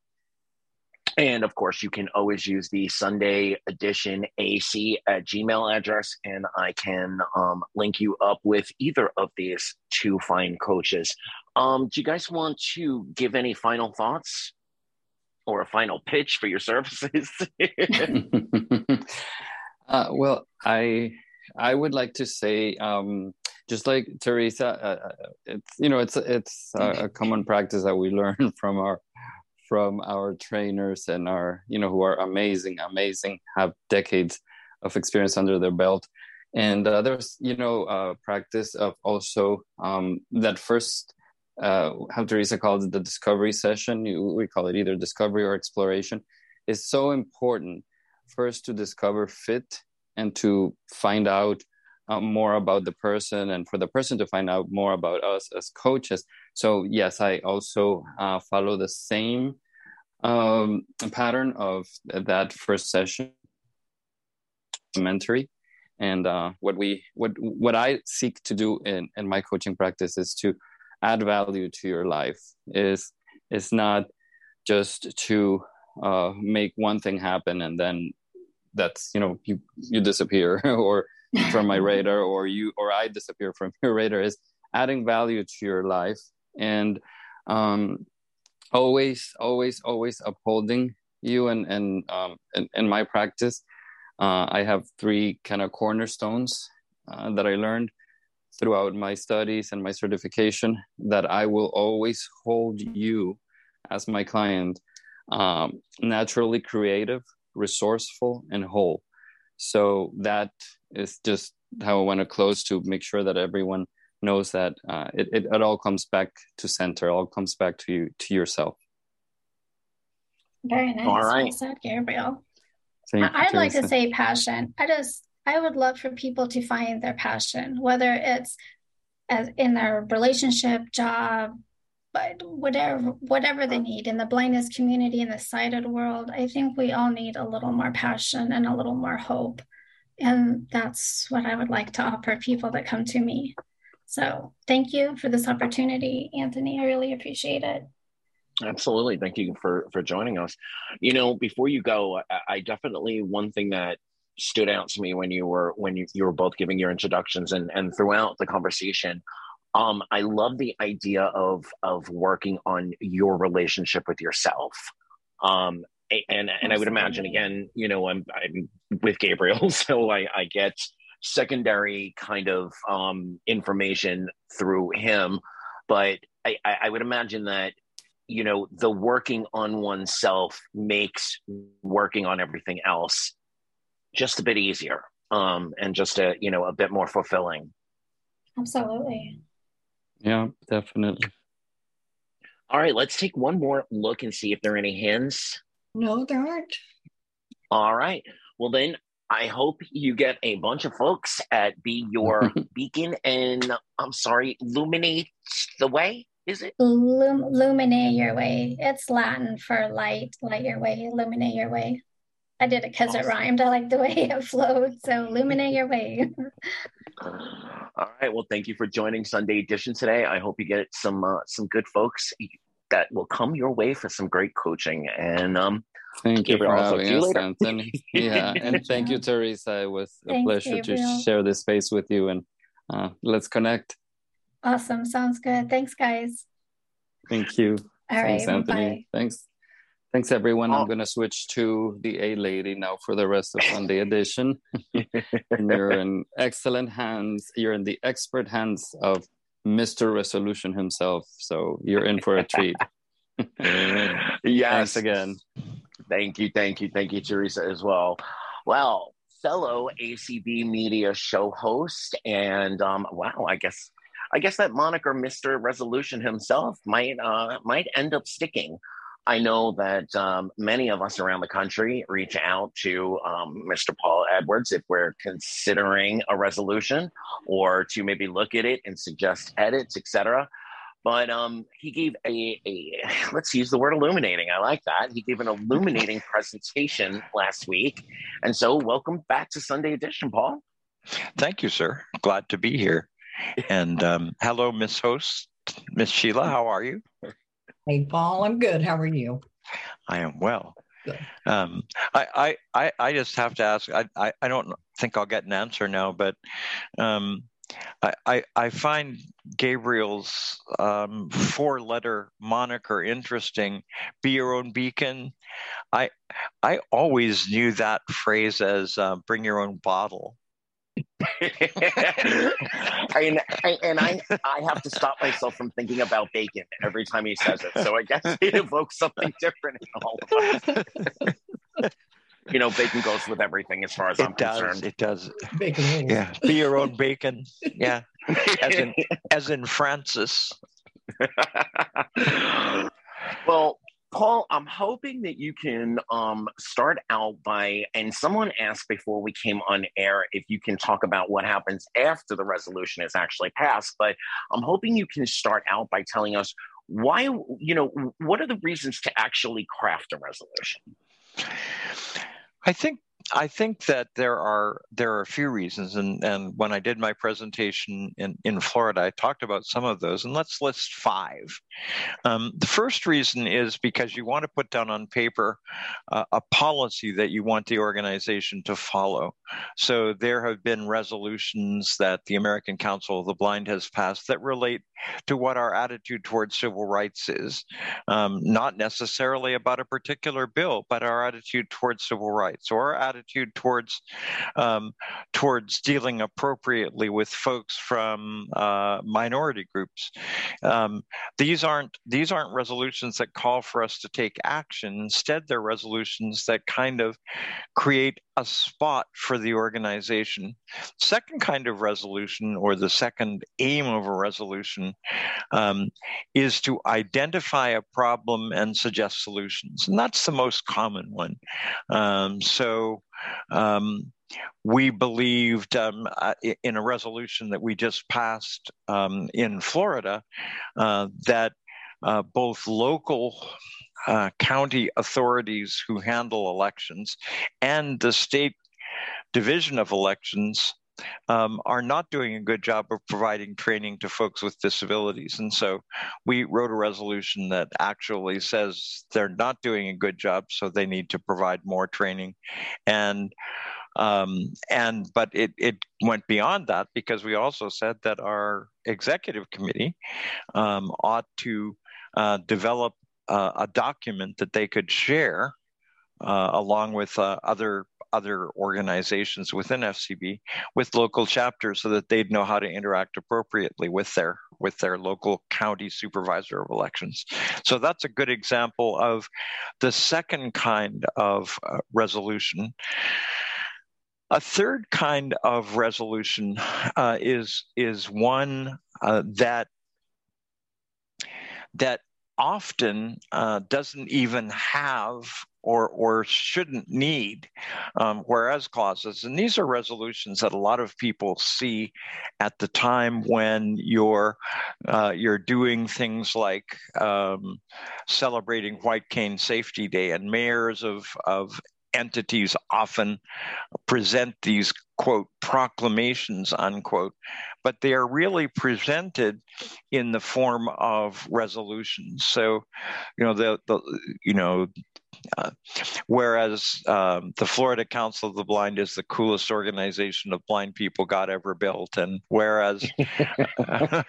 And of course, you can always use the Sunday edition AC at Gmail address, and I can um, link you up with either of these two fine coaches. Um, do you guys want to give any final thoughts or a final pitch for your services? uh, well, I I would like to say, um, just like Teresa, uh, uh it's you know it's it's a, a common practice that we learn from our from our trainers and our you know who are amazing amazing have decades of experience under their belt. And uh, there's you know uh, practice of also um, that first uh, how teresa calls it the discovery session we call it either discovery or exploration is so important. First to discover fit and to find out uh, more about the person and for the person to find out more about us as coaches. So, yes, I also uh, follow the same um, pattern of that first session, mentary. And uh, what we what what I seek to do in, in my coaching practice is to add value to your life. Is is not just to uh, make one thing happen and then that's you know you you disappear or from my radar or you or i disappear from your radar is adding value to your life and um, always always always upholding you and and um, in, in my practice. Uh, i have three kind of cornerstones uh, that i learned throughout my studies and my certification that i will always hold you as my client um, naturally creative resourceful and whole. So that is just how i want to close to make sure that everyone knows that uh, it, it, it all comes back to center it all comes back to you to yourself. Very nice. All right. Well said gabriel. Thank i'd you, like to say passion. I just i would love for people to find their passion whether it's as in their relationship job but whatever whatever they need in the blindness community in the sighted world i think we all need a little more passion and a little more hope. And that's what i would like to offer people that come to me. So thank you for this opportunity anthony. I really appreciate it. Absolutely. Thank you for for joining us. You know before you go I, I definitely one thing that stood out to me when you were when you, you were both giving your introductions and and throughout the conversation um, I love the idea of of working on your relationship with yourself. Um, and and I would imagine again, you know, I'm I'm with Gabriel, so I, I get secondary kind of um, information through him, but I, I would imagine that you know the working on oneself makes working on everything else just a bit easier um, and just a you know a bit more fulfilling. Absolutely. Yeah, definitely. All right, let's take one more look and see if there are any hands. No, there aren't. All right. Well, then I hope you get a bunch of folks at Be Your Beacon and I'm sorry, Illuminate the Way. Is it? Lum- illuminate your way. It's Latin for light, light your way, illuminate your way. I did it because awesome. it rhymed. I like the way it flowed. So illuminate your way. All right. Well, thank you for joining Sunday Edition today. I hope you get some uh, some good folks that will come your way for some great coaching. And um, thank you for having us, later. Anthony. yeah, and thank you, Teresa. It was a Thanks, pleasure Gabriel. to share this space with you, and uh, let's connect. Awesome. Sounds good. Thanks, guys. Thank you. All Thanks, right, Anthony. Bye. Thanks. Thanks, everyone. Oh. I'm going to switch to the A lady now for the rest of Sunday edition. and you're in excellent hands. You're in the expert hands of Mr. Resolution himself. So you're in for a treat. yes. Thanks again. Thank you. Thank you. Thank you, Teresa, as well. Well, fellow ACB media show host, and um, wow, I guess. I guess that moniker, Mr. Resolution himself, might uh, might end up sticking. I know that um, many of us around the country reach out to um, Mr. Paul Edwards if we're considering a resolution or to maybe look at it and suggest edits, etc. But um, he gave a, a, let's use the word illuminating. I like that. He gave an illuminating presentation last week. And so, welcome back to Sunday Edition, Paul. Thank you, sir. Glad to be here. And um, hello, Miss Host, Miss Sheila. How are you? Hey, Paul, I'm good. How are you? I am well. Um, I, I, I just have to ask. I, I, I don't think I'll get an answer now, but um, I, I, find Gabriel's um, four-letter moniker interesting. Be your own beacon. I I always knew that phrase as uh, "bring your own bottle." and, and I I have to stop myself from thinking about bacon every time he says it. So I guess it evokes something different in all of us. you know, bacon goes with everything as far as it I'm does, concerned. It does. Bacon Yeah. Be your own bacon. Yeah. As in as in Francis. well, Paul, I'm hoping that you can um, start out by, and someone asked before we came on air if you can talk about what happens after the resolution is actually passed. But I'm hoping you can start out by telling us why, you know, what are the reasons to actually craft a resolution? I think I think that there are there are a few reasons, and and when I did my presentation in in Florida, I talked about some of those, and let's list five. Um, the first reason is because you want to put down on paper uh, a policy that you want the organization to follow. So there have been resolutions that the American Council of the Blind has passed that relate to what our attitude towards civil rights is, um, not necessarily about a particular bill, but our attitude towards civil rights or our attitude towards um, towards dealing appropriately with folks from uh, minority groups. Um, these aren't these aren't resolutions that call for us to take action. Instead, they're resolutions that kind of create a spot for the organization. Second kind of resolution, or the second aim of a resolution, um, is to identify a problem and suggest solutions. And that's the most common one. Um, so, um, we believed um, uh, in a resolution that we just passed um, in Florida uh, that uh, both local uh, county authorities who handle elections and the state division of elections um, are not doing a good job of providing training to folks with disabilities. And so we wrote a resolution that actually says they're not doing a good job, so they need to provide more training. And um, and but it, it went beyond that because we also said that our executive committee um, ought to uh, develop uh, a document that they could share uh, along with uh, other other organizations within FCB with local chapters so that they'd know how to interact appropriately with their with their local county supervisor of elections. So that's a good example of the second kind of uh, resolution. A third kind of resolution uh, is is one uh, that that often uh, doesn't even have or or shouldn't need um, whereas clauses. And these are resolutions that a lot of people see at the time when you're uh, you're doing things like um, celebrating white cane safety day and mayors of of entities often present these quote proclamations unquote but they are really presented in the form of resolutions. So you know the, the you know uh, whereas um, the Florida Council of the Blind is the coolest organization of blind people God ever built, and whereas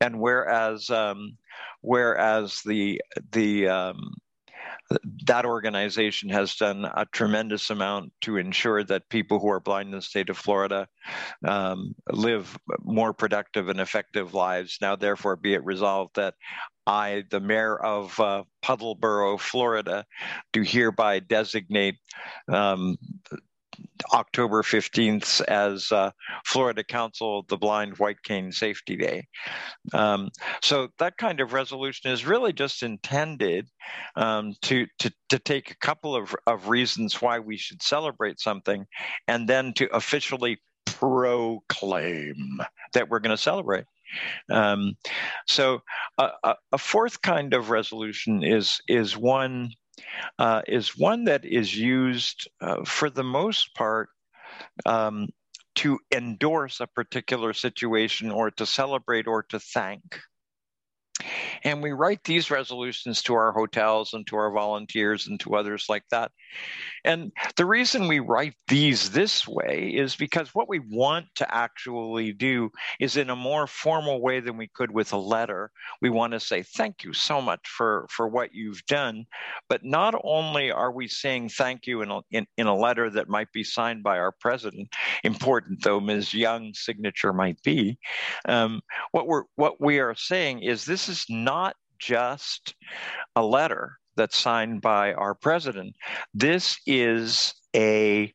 and whereas um, whereas the the um, that organization has done a tremendous amount to ensure that people who are blind in the state of Florida um, live more productive and effective lives. Now, therefore, be it resolved that I, the mayor of uh, Puddleboro, Florida, do hereby designate um, October 15th as uh, Florida Council of the Blind White Cane Safety Day. Um, so that kind of resolution is really just intended um, to, to, to take a couple of, of reasons why we should celebrate something and then to officially proclaim that we're going to celebrate. Um, so a, a, fourth kind of resolution is is one uh, is one that is used uh, for the most part um, to endorse a particular situation or to celebrate or to thank. And we write these resolutions to our hotels and to our volunteers and to others like that. And the reason we write these this way is because what we want to actually do is in a more formal way than we could with a letter. We want to say, thank you so much for, for what you've done. But not only are we saying thank you in a, in, in a letter that might be signed by our president, important though Ms. Young's signature might be, um, what, we're, what we are saying is this is not just a letter that's signed by our president. This is a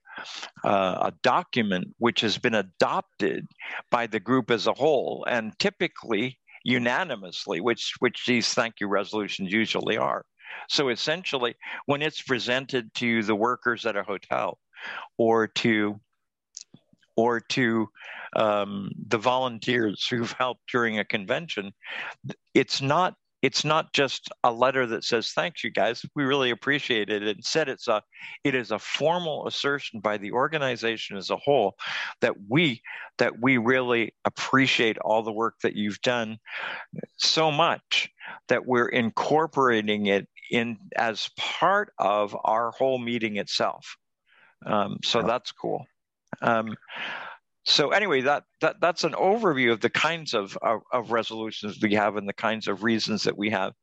uh, a document which has been adopted by the group as a whole, and typically unanimously, which which these thank you resolutions usually are. So essentially, when it's presented to the workers at a hotel, or to or to um, the volunteers who've helped during a convention, it's not it's not just a letter that says thanks you guys we really appreciate it. Instead it's a it is a formal assertion by the organization as a whole that we that we really appreciate all the work that you've done so much that we're incorporating it in as part of our whole meeting itself. Um, so that's cool um, so anyway, that, that that's an overview of the kinds of, of, of resolutions we have and the kinds of reasons that we have.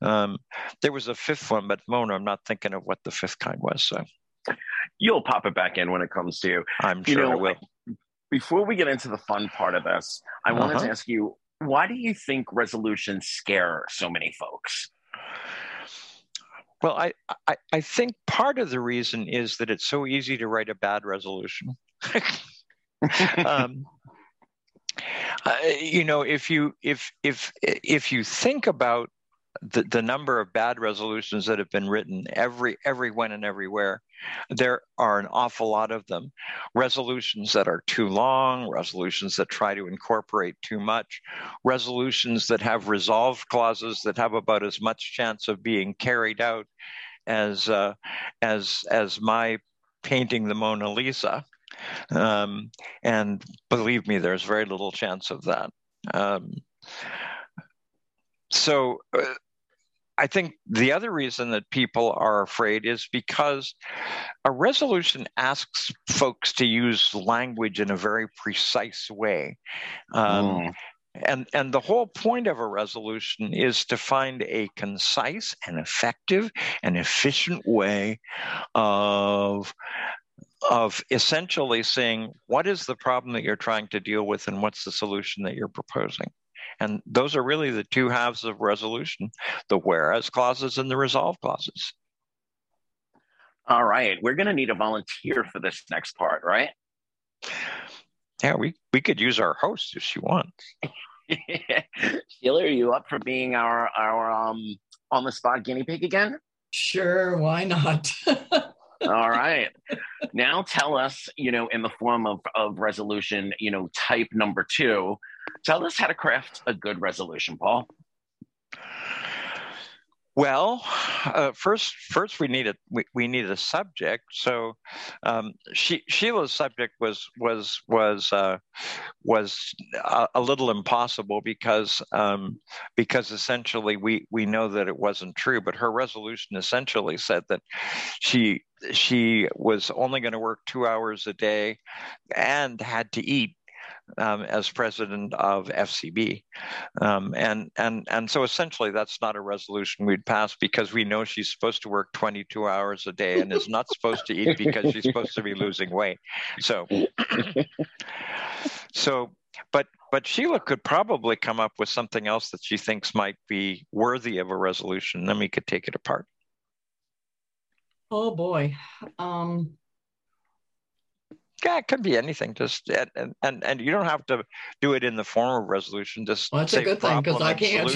Um, there was a fifth one, but Mona, I'm not thinking of what the fifth kind was. So you'll pop it back in when it comes to you. I'm sure you know, I will. Before we get into the fun part of this, I uh-huh. wanted to ask you, why do you think resolutions scare so many folks? Well, I, I, I think part of the reason is that it's so easy to write a bad resolution. um, uh, you know, if you if if if you think about the, the number of bad resolutions that have been written every when and everywhere there are an awful lot of them. Resolutions that are too long resolutions that try to incorporate too much resolutions that have resolve clauses that have about as much chance of being carried out as uh, as as my painting the mona lisa um, and believe me, there's very little chance of that. Um, so uh, I think the other reason that people are afraid is because a resolution asks folks to use language in a very precise way. Um, mm. And, and the whole point of a resolution is to find a concise and effective and efficient way of of essentially saying what is the problem that you're trying to deal with and what's the solution that you're proposing? And those are really the two halves of resolution the whereas clauses and the resolve clauses. All right. We're going to need a volunteer for this next part right? Yeah we, we could use our host if she wants. Sheila are you up for being our our um on the spot guinea pig again? Sure why not All right. Now tell us, you know, in the form of, of resolution, you know, type number two, tell us how to craft a good resolution, Paul. Well, uh, first, first we need a we, we need a subject. So, um, she, Sheila's subject was was was uh, was a, a, little impossible because um, because essentially we we know that it wasn't true. But her resolution essentially said that she she was only going to work two hours a day and had to eat um, as president of FCB, um, and and and so essentially that's not a resolution we'd pass because we know she's supposed to work 22 hours a day and is not supposed to eat because she's supposed to be losing weight. So, so but but Sheila could probably come up with something else that she thinks might be worthy of a resolution. Then we could take it apart. Oh boy. Um, yeah, it could be anything. Just and and and you don't have to do it in the form of resolution. Just well, that's a good thing because I can't.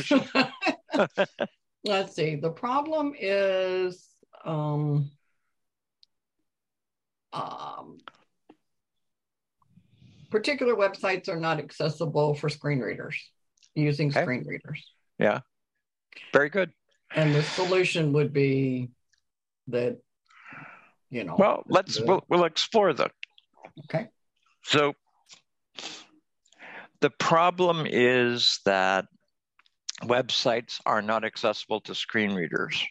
Let's see. The problem is um, um, particular websites are not accessible for screen readers using okay. screen readers. Yeah, very good. And the solution would be that you know. Well, let's the, we'll, we'll explore that. Okay. So the problem is that websites are not accessible to screen readers.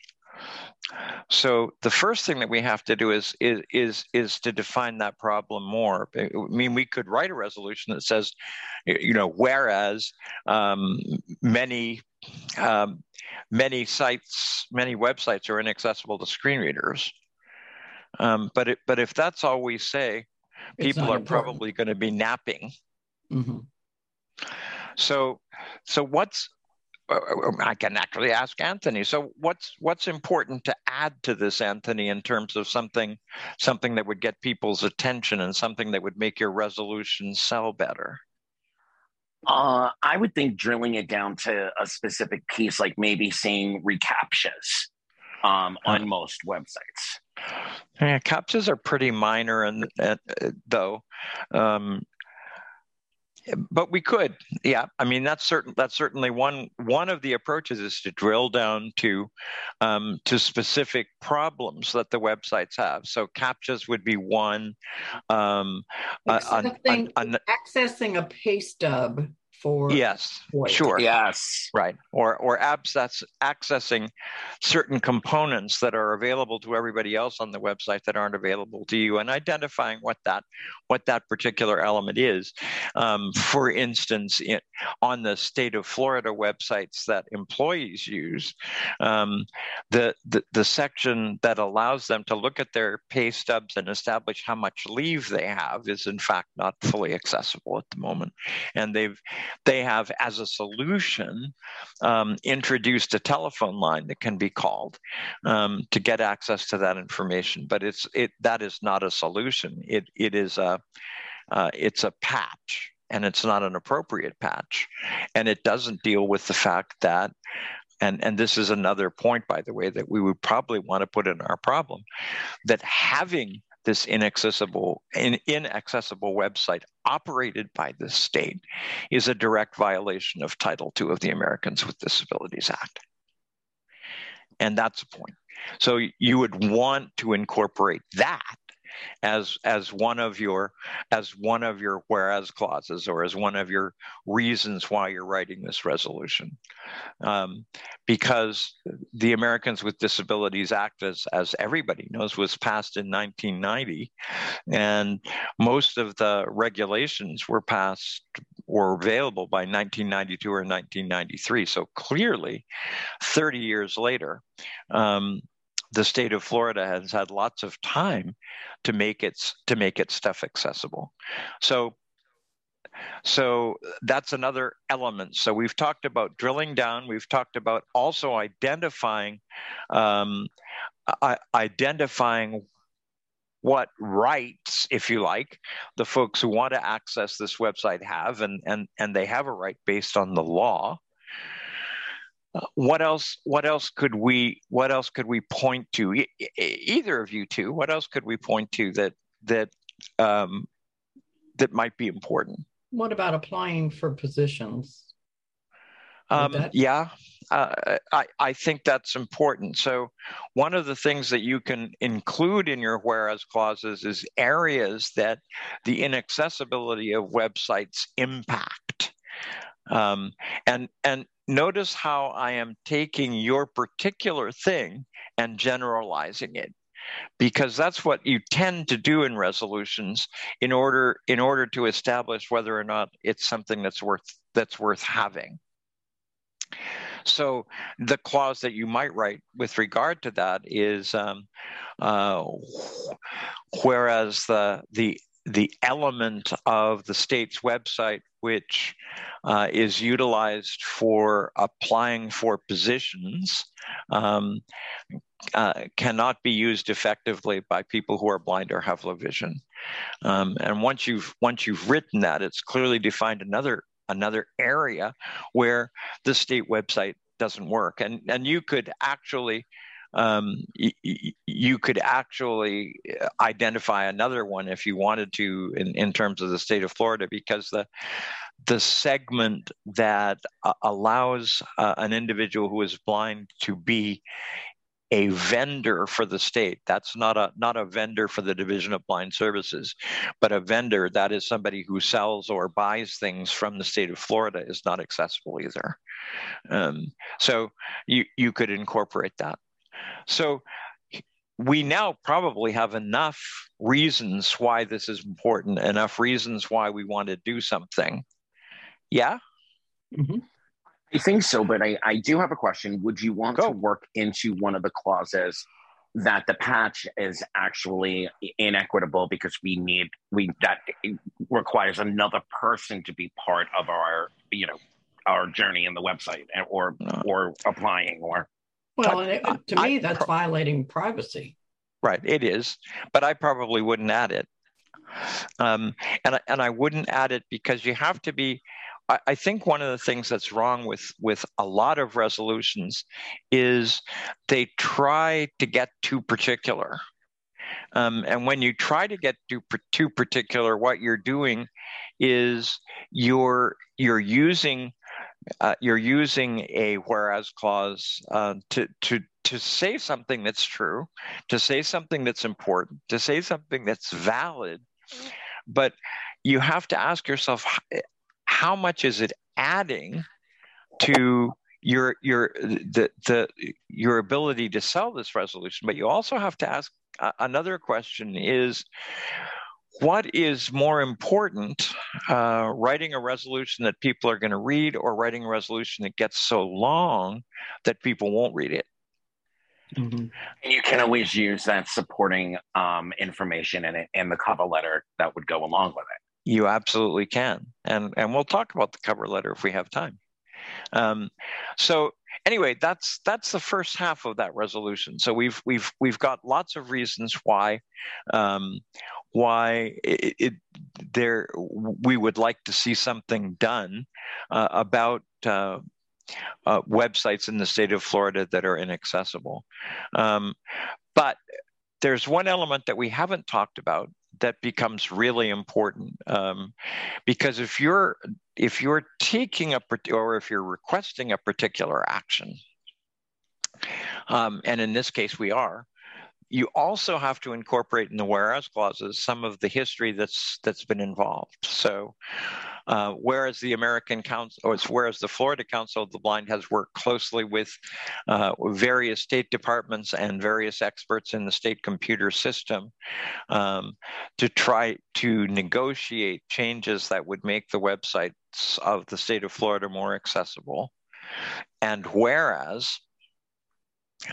So the first thing that we have to do is is is is to define that problem more. I mean, we could write a resolution that says, you know, whereas um, many um, many sites, many websites are inaccessible to screen readers. Um, but it, but if that's all we say, people are important. probably going to be napping. Mm-hmm. So so what's I can actually ask Anthony. So what's what's important to add to this, Anthony, in terms of something something that would get people's attention and something that would make your resolution sell better? Uh, I would think drilling it down to a specific piece, like maybe saying recaptchas um, on uh, most websites. Yeah, captchas are pretty minor, and, and uh, though um, but we could yeah i mean that's certain that's certainly one one of the approaches is to drill down to um, to specific problems that the websites have. So captchas would be one um, accessing, accessing a pay stub for yes sure. Yes. Right. Or or access, accessing certain components that are available to everybody else on the website that aren't available to you and identifying what that what that particular element is. Um, for instance in, on the state of florida websites that employees use um, the, the the section that allows them to look at their pay stubs and establish how much leave they have is in fact not fully accessible at the moment. And they've they have, as a solution, um, introduced a telephone line that can be called um, to get access to that information. But it's it that is not a solution. It it is a uh, it's a patch, and it's not an appropriate patch, and it doesn't deal with the fact that and and this is another point by the way that we would probably want to put in our problem that having this inaccessible in, inaccessible website operated by the state is a direct violation of Title II of the Americans with Disabilities Act. And that's the point. So you would want to incorporate that as as one of your as one of your whereas clauses or as one of your reasons why you're writing this resolution. Um, because the americans with disabilities act as as everybody knows was passed in 1990 and most of the regulations were passed or available by 1992 or 1993 so clearly 30 years later um, the state of Florida has had lots of time to make its to make its stuff accessible. So so that's another element. So we've talked about drilling down. We've talked about also identifying um, identifying what rights, if you like, the folks who want to access this website have, and and and they have a right based on the law what else what else could we what else could we point to e- either of you two what else could we point to that that um, that might be important what about applying for positions um, that- yeah uh, I, I think that's important. So, one of the things that you can include in your whereas clauses is areas that the inaccessibility of websites impact. Um, and and notice how I am taking your particular thing and generalizing it. Because that's what you tend to do in resolutions in order in order to establish whether or not it's something that's worth that's worth having. So the clause that you might write with regard to that is um, uh, whereas the the the element of the state's website which uh, is utilized for applying for positions um, uh, cannot be used effectively by people who are blind or have low vision. Um, and once you've once you've written that, it's clearly defined another another area where the state website doesn't work. And and you could actually um, y- you could actually uh, identify another one if you wanted to in, in terms of the state of Florida because the the segment that uh, allows uh, an individual who is blind to be a vendor for the state. That's not a not a vendor for the Division of Blind Services, but a vendor that is somebody who sells or buys things from the state of Florida is not accessible either. Um, so you you could incorporate that. So we now probably have enough reasons why this is important, enough reasons why we want to do something. Yeah. Mm-hmm. I think so, but I, I do have a question. Would you want Go. to work into one of the clauses that the patch is actually inequitable because we need we that requires another person to be part of our you know our journey in the website or or applying or well it, to me that's pro- violating privacy right it is but i probably wouldn't add it um, and, and i wouldn't add it because you have to be I, I think one of the things that's wrong with with a lot of resolutions is they try to get too particular. Um, and when you try to get too, too particular, what you're doing is you're you're using uh, you're using a whereas clause uh, to to to say something that's true, to say something that's important, to say something that's valid, but you have to ask yourself how much is it adding to your your the the your ability to sell this resolution? But you also have to ask uh, another question is what is more important uh, writing a resolution that people are going to read or writing a resolution that gets so long that people won't read it mm-hmm. and you can always use that supporting um, information in it in the cover letter that would go along with it you absolutely can, and and we'll talk about the cover letter if we have time. Um, so anyway, that's that's the first half of that resolution. So we've we've we've got lots of reasons why um, why it, it, there we would like to see something done uh, about. Uh, uh, websites in the state of Florida that are inaccessible. Um, but there's one element that we haven't talked about that becomes really important um, because if you're if you're taking a or if you're requesting a particular action um, and in this case we are you also have to incorporate in the whereas clauses some of the history that's that's been involved so uh, whereas the American Council, or whereas the Florida Council of the Blind has worked closely with uh, various state departments and various experts in the state computer system um, to try to negotiate changes that would make the websites of the state of Florida more accessible. And whereas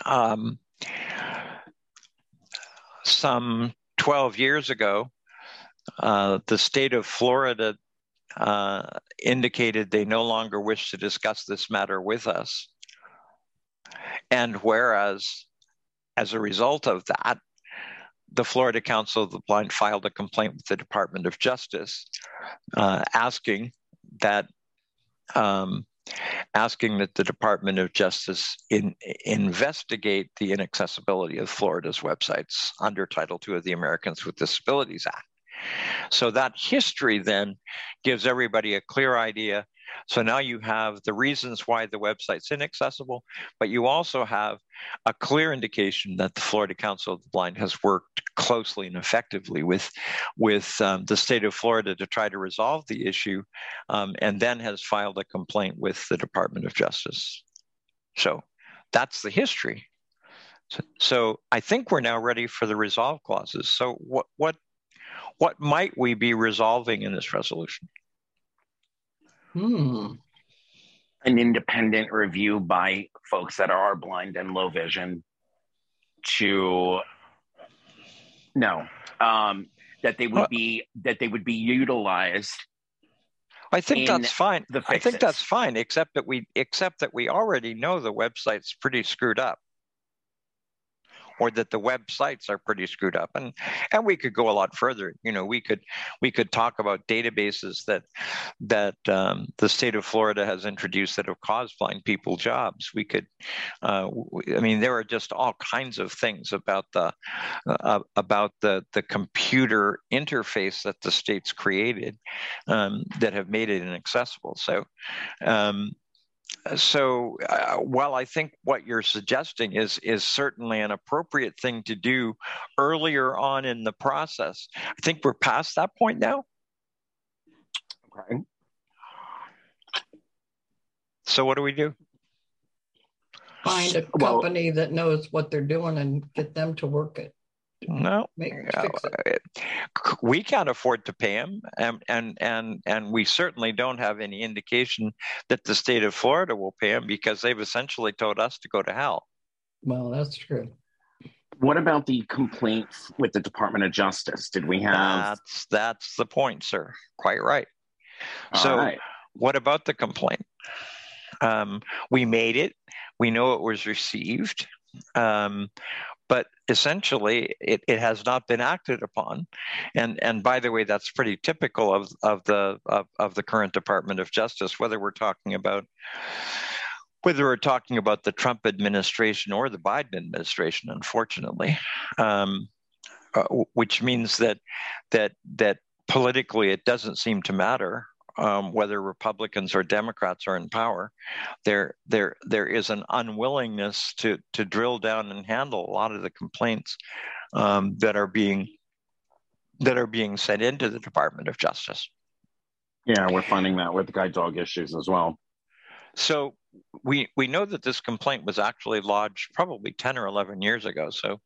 um, some 12 years ago, uh, the state of Florida uh, indicated they no longer wish to discuss this matter with us. And whereas, as a result of that, the Florida Council of the Blind filed a complaint with the Department of Justice uh, asking that um, asking that the Department of Justice in, investigate the inaccessibility of Florida's websites under Title II of the Americans with Disabilities Act. So that history then gives everybody a clear idea. So now you have the reasons why the website's inaccessible, but you also have a clear indication that the Florida Council of the Blind has worked closely and effectively with, with um, the state of Florida to try to resolve the issue, um, and then has filed a complaint with the Department of Justice. So that's the history. So, so I think we're now ready for the resolve clauses. So what what what might we be resolving in this resolution? Hmm. An independent review by folks that are blind and low vision to no um, that they would be that they would be utilized I think that's fine. I think that's fine, except that we except that we already know the website's pretty screwed up or that the websites are pretty screwed up. And and we could go a lot further. You know we could we could talk about databases that that um, the state of florida has introduced that have caused blind people jobs. We could uh, i mean there are just all kinds of things about the uh, about the the computer interface that the state's created um, that have made it inaccessible. So um, so uh, while I think what you're suggesting is is certainly an appropriate thing to do earlier on in the process, I think we're past that point now. Okay. So what do we do? Find a company well, that knows what they're doing and get them to work it. No, we can't afford to pay him, and, and and and we certainly don't have any indication that the state of Florida will pay him because they've essentially told us to go to hell. Well, that's true. What about the complaints with the Department of Justice? Did we have? That's that's the point, sir. Quite right. All so, right. what about the complaint? Um, we made it. We know it was received. Um, but essentially it, it has not been acted upon. And and by the way that's pretty typical of of the of, of the current department of justice whether we're talking about whether we're talking about the Trump administration or the Biden administration, unfortunately, um, uh, which means that that that politically it doesn't seem to matter um, whether Republicans or Democrats are in power, there there there is an unwillingness to to drill down and handle a lot of the complaints um, that are being that are being sent into the Department of Justice. Yeah, we're finding that with guide dog issues as well. So we we know that this complaint was actually lodged probably 10 or 11 years ago. So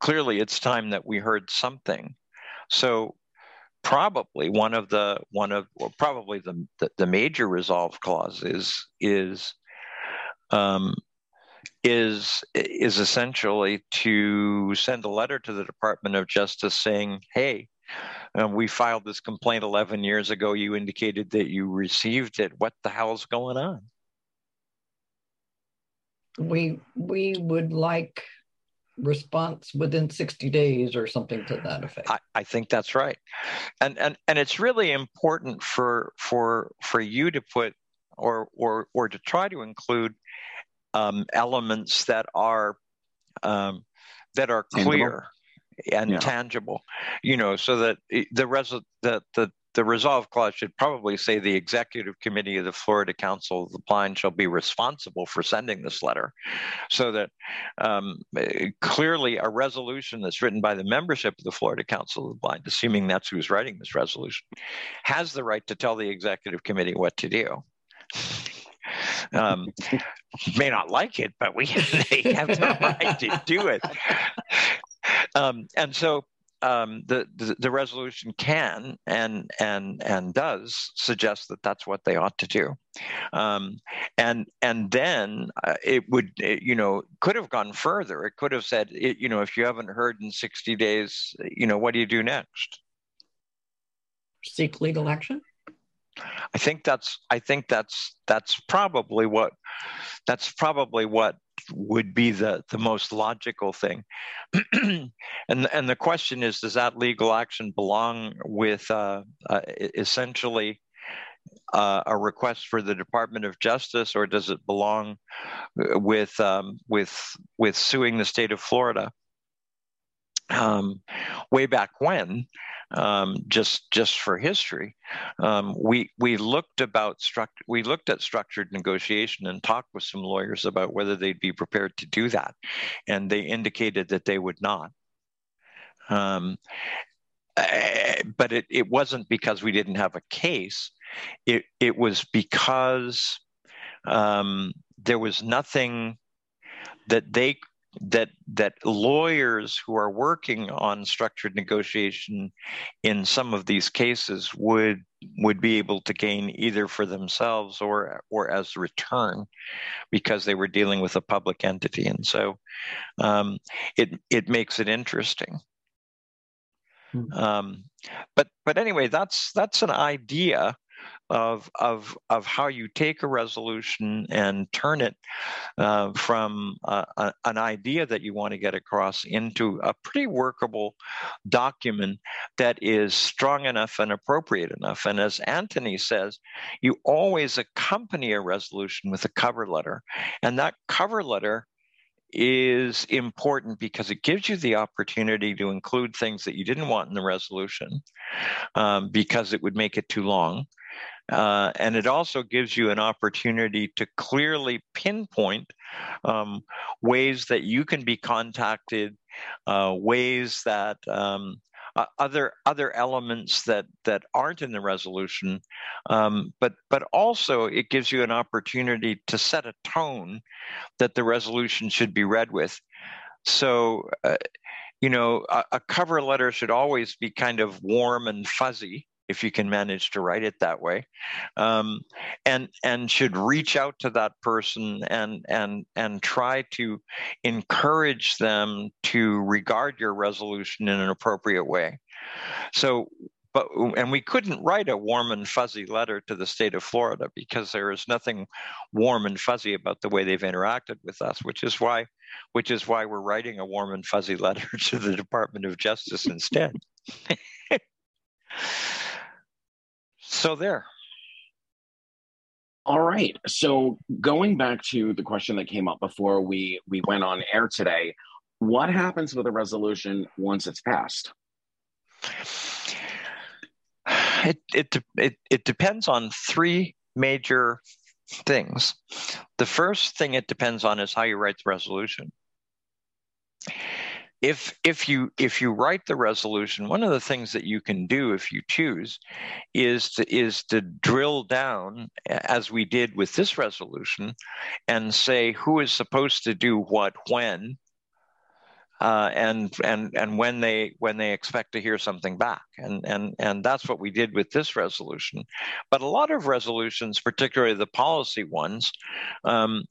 clearly it's time that we heard something. So probably one of the one of well, probably the, the, the major resolve clause is is um, is is essentially to send a letter to the Department of Justice saying, "Hey, um, we filed this complaint 11 years ago. You indicated that you received it. What the hell's going on?" We we would like response within 60 days or something to that effect. I, I, think that's right. And and and it's really important for for for you to put or or or to try to include um, elements that are um, that are clear and yeah. tangible you know so that the res that the the resolve clause should probably say the executive committee of the Florida Council of the Blind shall be responsible for sending this letter, so that um, clearly a resolution that's written by the membership of the Florida Council of the Blind, assuming that's who's writing this resolution, has the right to tell the executive committee what to do. Um, may not like it, but we they have the right to do it. Um, and so um, the, the, the resolution can and and and does suggest that that's what they ought to do, um, and and then uh, it would it, you know could have gone further. It could have said it, you know if you haven't heard in sixty days, you know what do you do next? Seek legal action. I think that's I think that's that's probably what that's probably what would be the, the most logical thing. and and the question is, does that legal action belong with uh, uh, essentially uh, a request for the Department of Justice, or does it belong uh, with um, with with suing the state of Florida? Um, way back when, um, just just for history, um, we we looked about struct- we looked at structured negotiation and talked with some lawyers about whether they'd be prepared to do that, and they indicated that they would not. Um, eh, but it, it wasn't because we didn't have a case. It it was because um, there was nothing that they that that lawyers who are working on structured negotiation in some of these cases would would be able to gain either for themselves or or as return because they were dealing with a public entity and so um, it it makes it interesting hmm. um, but but anyway that's that's an idea of of of how you take a resolution and turn it uh, from a, an idea that you want to get across into a pretty workable document that is strong enough and appropriate enough. And as Anthony says, you always accompany a resolution with a cover letter, and that cover letter is important because it gives you the opportunity to include things that you didn't want in the resolution um, because it would make it too long Uh, and it also gives you an opportunity to clearly pinpoint um, ways that you can be contacted, uh, ways that um, uh, other other elements that that aren't in the resolution, um, but but also it gives you an opportunity to set a tone that the resolution should be read with. So. Uh, you know, a, a cover letter should always be kind of warm and fuzzy, if you can manage to write it that way, um, and and should reach out to that person and and and try to encourage them to regard your resolution in an appropriate way. So but and we couldn't write a warm and fuzzy letter to the state of Florida because there is nothing warm and fuzzy about the way they've interacted with us, which is why which is why we're writing a warm and fuzzy letter to the Department of Justice instead. So there. All right. So going back to the question that came up before we we went on air today, what happens with a resolution once it's passed? It it it, it depends on three major things. The first thing it depends on is how you write the resolution if if you if you write the resolution one of the things that you can do if you choose is to is to drill down as we did with this resolution and say who is supposed to do what when uh, and and and when they when they expect to hear something back. And and and that's what we did with this resolution. But a lot of resolutions particularly the policy ones um,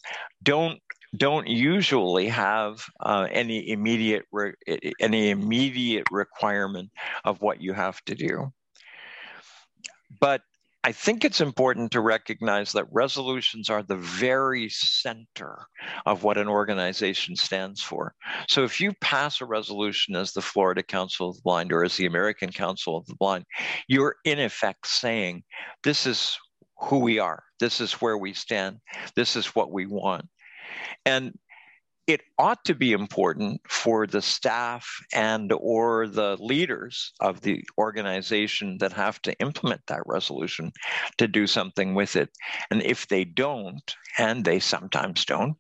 don't don't usually have uh, any immediate re- any immediate requirement of what you have to do. But I think it's important to recognize that resolutions are the very center of what an organization stands for. So if you pass a resolution as the Florida Council of the Blind or as the American Council of the Blind, you're in effect saying, this is who we are. This is where we stand. This is what we want. And it ought to be important for the staff and or the leaders of the organization that have to implement that resolution to do something with it. And if they don't and they sometimes don't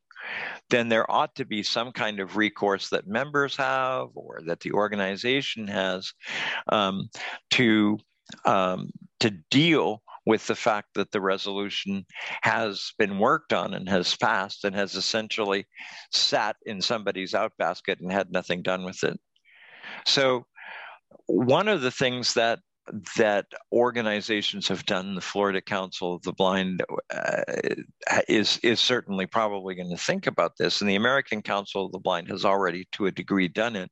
then there ought to be some kind of recourse that members have or that the organization has um, to um, to deal with the fact that the resolution has been worked on and has passed and has essentially sat in somebody's outbasket and had nothing done with it. So, one of the things that that organizations have done, the Florida Council of the Blind uh, is is certainly probably going to think about this, and the American Council of the Blind has already, to a degree, done it.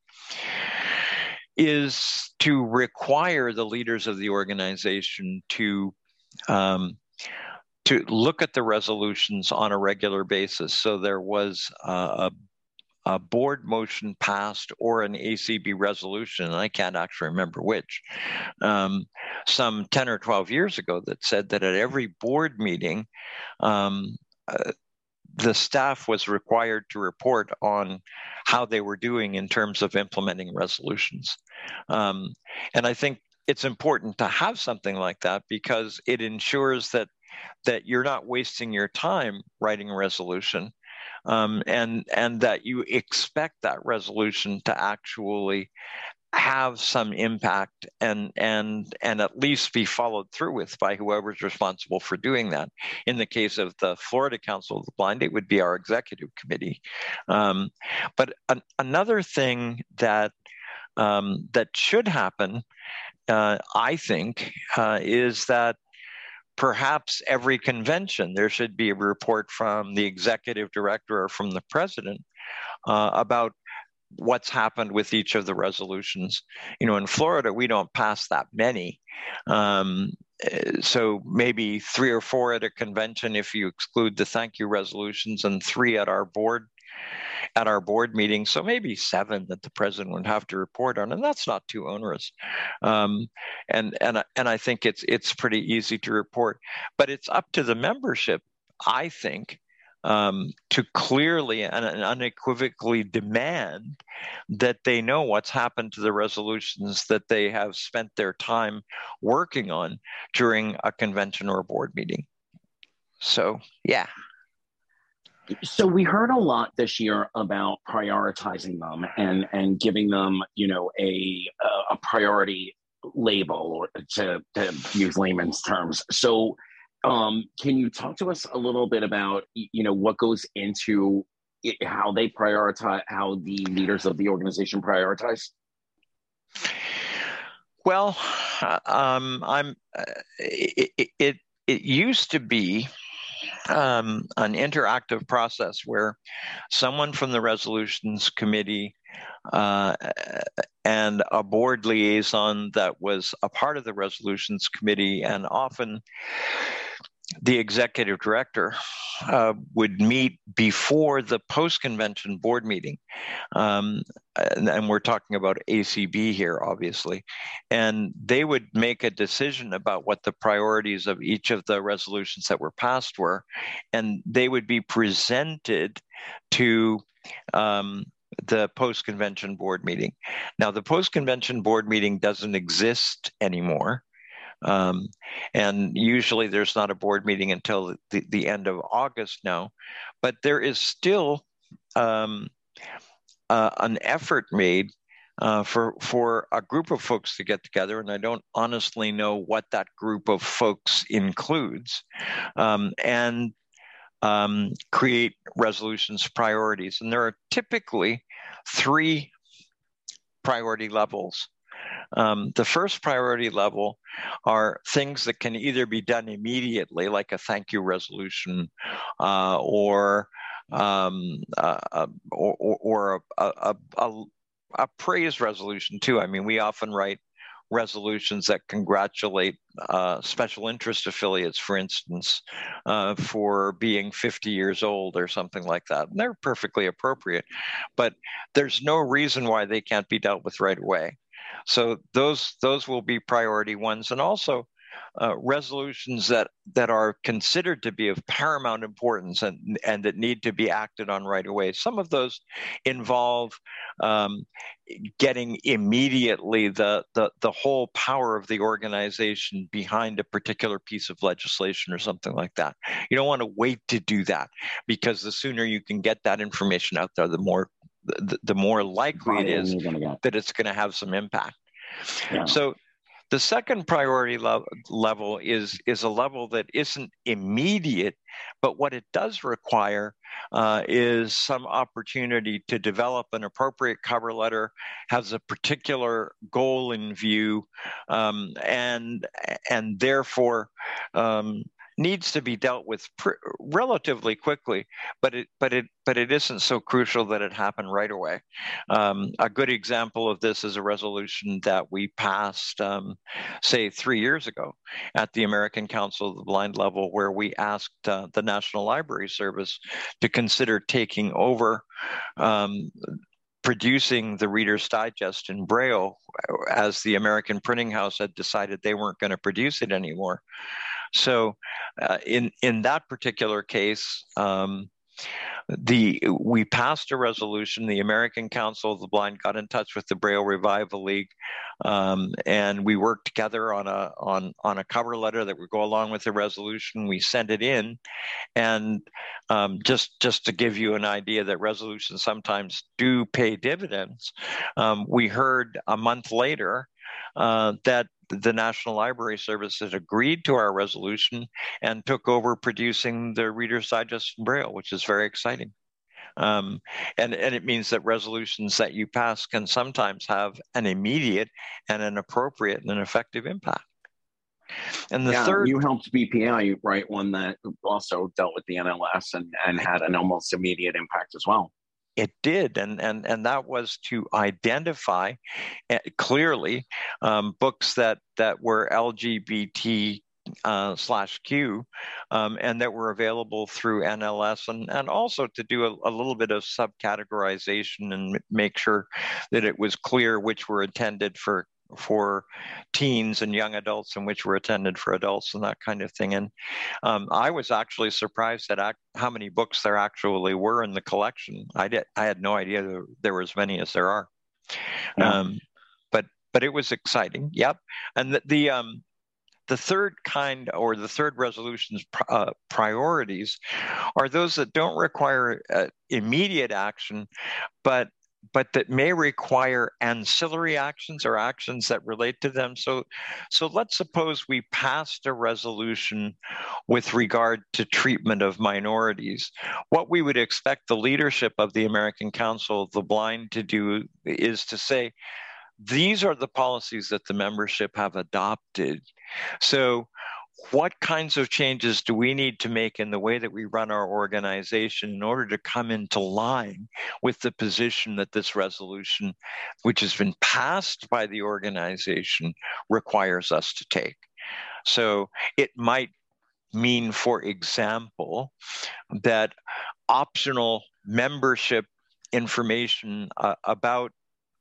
Is to require the leaders of the organization to um, to look at the resolutions on a regular basis. So there was uh, a, a, board motion passed or an ACB resolution, and I can't actually remember which, um, some 10 or 12 years ago that said that at every board meeting, um, uh, the staff was required to report on how they were doing in terms of implementing resolutions. Um, and I think it's important to have something like that because it ensures that that you're not wasting your time writing a resolution um, and and that you expect that resolution to actually have some impact and and and at least be followed through with by whoever's responsible for doing that. In the case of the Florida Council of the Blind, it would be our executive committee. Um, but an, another thing that um, that should happen uh, I think, uh, is that perhaps every convention there should be a report from the executive director or from the president uh, about what's happened with each of the resolutions. You know, in Florida, we don't pass that many. Um, so maybe three or four at a convention if you exclude the thank you resolutions and three at our board at our board meeting. So maybe seven that the president would have to report on, and that's not too onerous. Um, and and and I think it's it's pretty easy to report, but it's up to the membership. I think um, to clearly and unequivocally demand that they know what's happened to the resolutions that they have spent their time working on during a convention or a board meeting. So, yeah. So we heard a lot this year about prioritizing them and and giving them, you know, a a priority label or to, to use layman's terms. So um, can you talk to us a little bit about you know what goes into it, how they prioritize, how the leaders of the organization prioritize? Well, um, I'm. Uh, it, it, it used to be um, an interactive process where someone from the resolutions committee uh, and a board liaison that was a part of the resolutions committee and often the executive director uh, would meet before the post convention board meeting. Um, and, and, we're talking about ACB here, obviously. And they would make a decision about what the priorities of each of the resolutions that were passed were. And they would be presented to um, the post convention board meeting. Now, the post convention board meeting doesn't exist anymore. Um, and usually there's not a board meeting until the, the end of August now, but there is still um, uh, an effort made uh, for for a group of folks to get together, and I don't honestly know what that group of folks includes, um, and um, create resolutions priorities. And there are typically three priority levels um, the first priority level are things that can either be done immediately, like a thank you resolution, uh, or, um, uh, uh or, or a, a, a, a praise resolution too. I mean, we often write resolutions that congratulate uh, special interest affiliates, for instance, uh, for being 50 years old or something like that. And they're perfectly appropriate, but there's no reason why they can't be dealt with right away. So those those will be priority ones, and also uh, resolutions that that are considered to be of paramount importance and and that need to be acted on right away. Some of those involve um, getting immediately the, the the whole power of the organization behind a particular piece of legislation or something like that. You don't want to wait to do that because the sooner you can get that information out there, the more the, the more likely it is that it's going to have some impact. Yeah. So the second priority lo- level is is a level that isn't immediate, but what it does require uh, is some opportunity to develop an appropriate cover letter, has a particular goal in view, um, and and therefore um, needs to be dealt with pr- relatively quickly, but it but it but it isn't so crucial that it happened right away. Um, a good example of this is a resolution that we passed, um, say, three years ago at the American Council of the Blind level, where we asked uh, the National Library Service to consider taking over. Um, producing the Reader's Digest in Braille as the American Printing House had decided they weren't going to produce it anymore. So, uh, in in that particular case, um, the we passed a resolution. The American Council of the Blind got in touch with the Braille Revival League, um, and we worked together on a on on a cover letter that would go along with the resolution. We sent it in, and um, just just to give you an idea that resolutions sometimes do pay dividends, um, we heard a month later uh, that the National Library Service has agreed to our resolution and took over producing the Reader's Digest in Braille, which is very exciting. Um, and, and it means that resolutions that you pass can sometimes have an immediate and an appropriate and an effective impact. And the yeah, third, you helped BPI write one that also dealt with the NLS and, and had an almost immediate impact as well it did, and and and that was to identify eh, clearly um, books that that were LGBT uh, slash Q, um, and that were available through NLS, and, and also to do a, a, little bit of subcategorization and make sure that it was clear which were intended for for teens and young adults and which were attended for adults and that kind of thing. And um, I was actually surprised at ac- how many books there actually were in the collection. I did I had no idea there, were as many as there are. Um, but but it was exciting. Yep. And the, the um the third kind or the third resolution's uh, priorities are those that don't require uh, immediate action, but but that may require ancillary actions or actions that relate to them. So, so let's suppose we passed a resolution with regard to treatment of minorities. What we would expect the leadership of the American Council of the Blind to do is to say, these are the policies that the membership have adopted. So, what kinds of changes do we need to make in the way that we run our organization in order to come into line with the position that this resolution, which has been passed by the organization, requires us to take? So, it might mean, for example, that optional membership information uh, about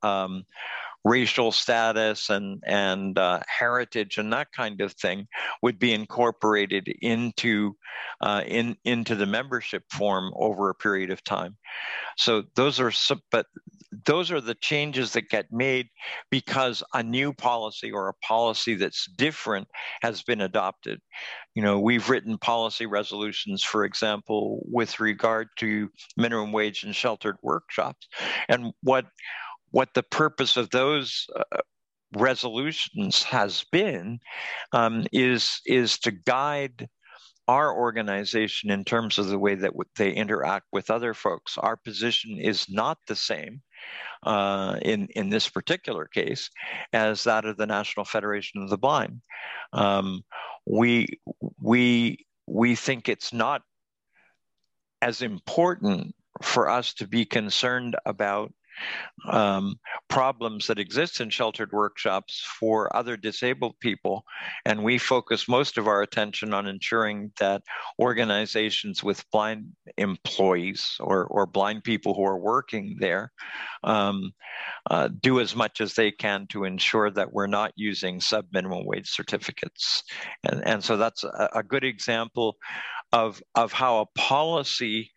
um, racial status and and uh, heritage and that kind of thing would be incorporated into uh, in into the membership form over a period of time. So those are but those are the changes that get made because a new policy or a policy that's different has been adopted. You know, we've written policy resolutions, for example, with regard to minimum wage and sheltered workshops, and what what the purpose of those uh, resolutions has been um, is is to guide our organization in terms of the way that they interact with other folks. Our position is not the same uh, in in this particular case as that of the National Federation of the Blind. Um, we we we think it's not as important for us to be concerned about um, problems that exist in sheltered workshops for other disabled people. And we focus most of our attention on ensuring that organizations with blind employees or, or blind people who are working there um, uh, do as much as they can to ensure that we're not using sub minimum wage certificates. And, and so that's a, a good example of, of how a policy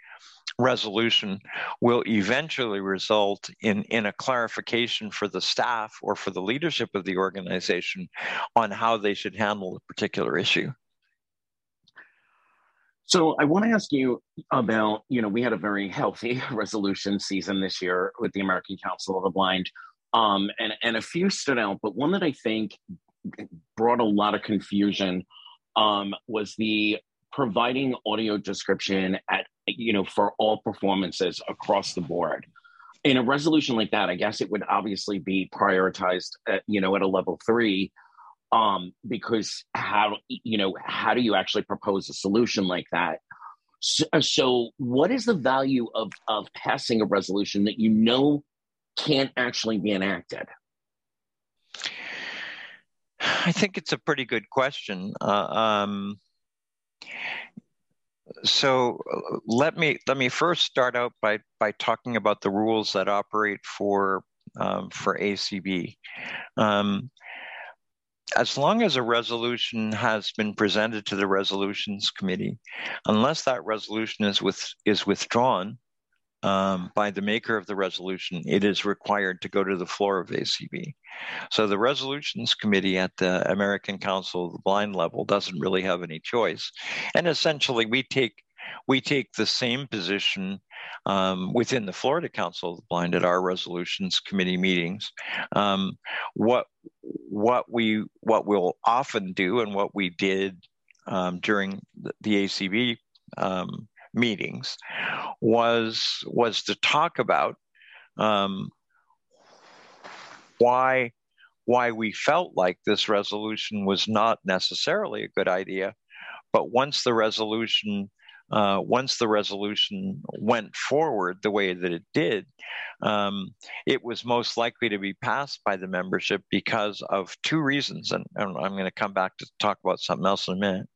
resolution will eventually result in, in a clarification for the staff or for the leadership of the organization on how they should handle a particular issue. So I want to ask you about, you know, we had a very healthy resolution season this year with the American Council of the Blind. Um, and, and a few stood out, but one that I think brought a lot of confusion um, was the providing audio description at you know for all performances across the board. In a resolution like that i guess it would obviously be prioritized at, you know at a level three um because how you know how do you actually propose a solution like that? So, so what is the value of of passing a resolution that you know can't actually be enacted? I think it's a pretty good question. Uh, um so let me let me first start out by by talking about the rules that operate for um, for ACB. Um, as long as a resolution has been presented to the resolutions committee, unless that resolution is with is withdrawn, um, by the maker of the resolution, it is required to go to the floor of ACB. So the resolutions committee at the American Council of the Blind level doesn't really have any choice, and essentially we take we take the same position um, within the Florida Council of the Blind at our resolutions committee meetings. Um, what what we what we'll often do and what we did um, during the, the ACB um, meetings was was to talk about um, why why we felt like this resolution was not necessarily a good idea, but once the resolution uh, once the resolution went forward the way that it did, um, it was most likely to be passed by the membership because of two reasons. And, and I'm going to come back to talk about something else in a minute.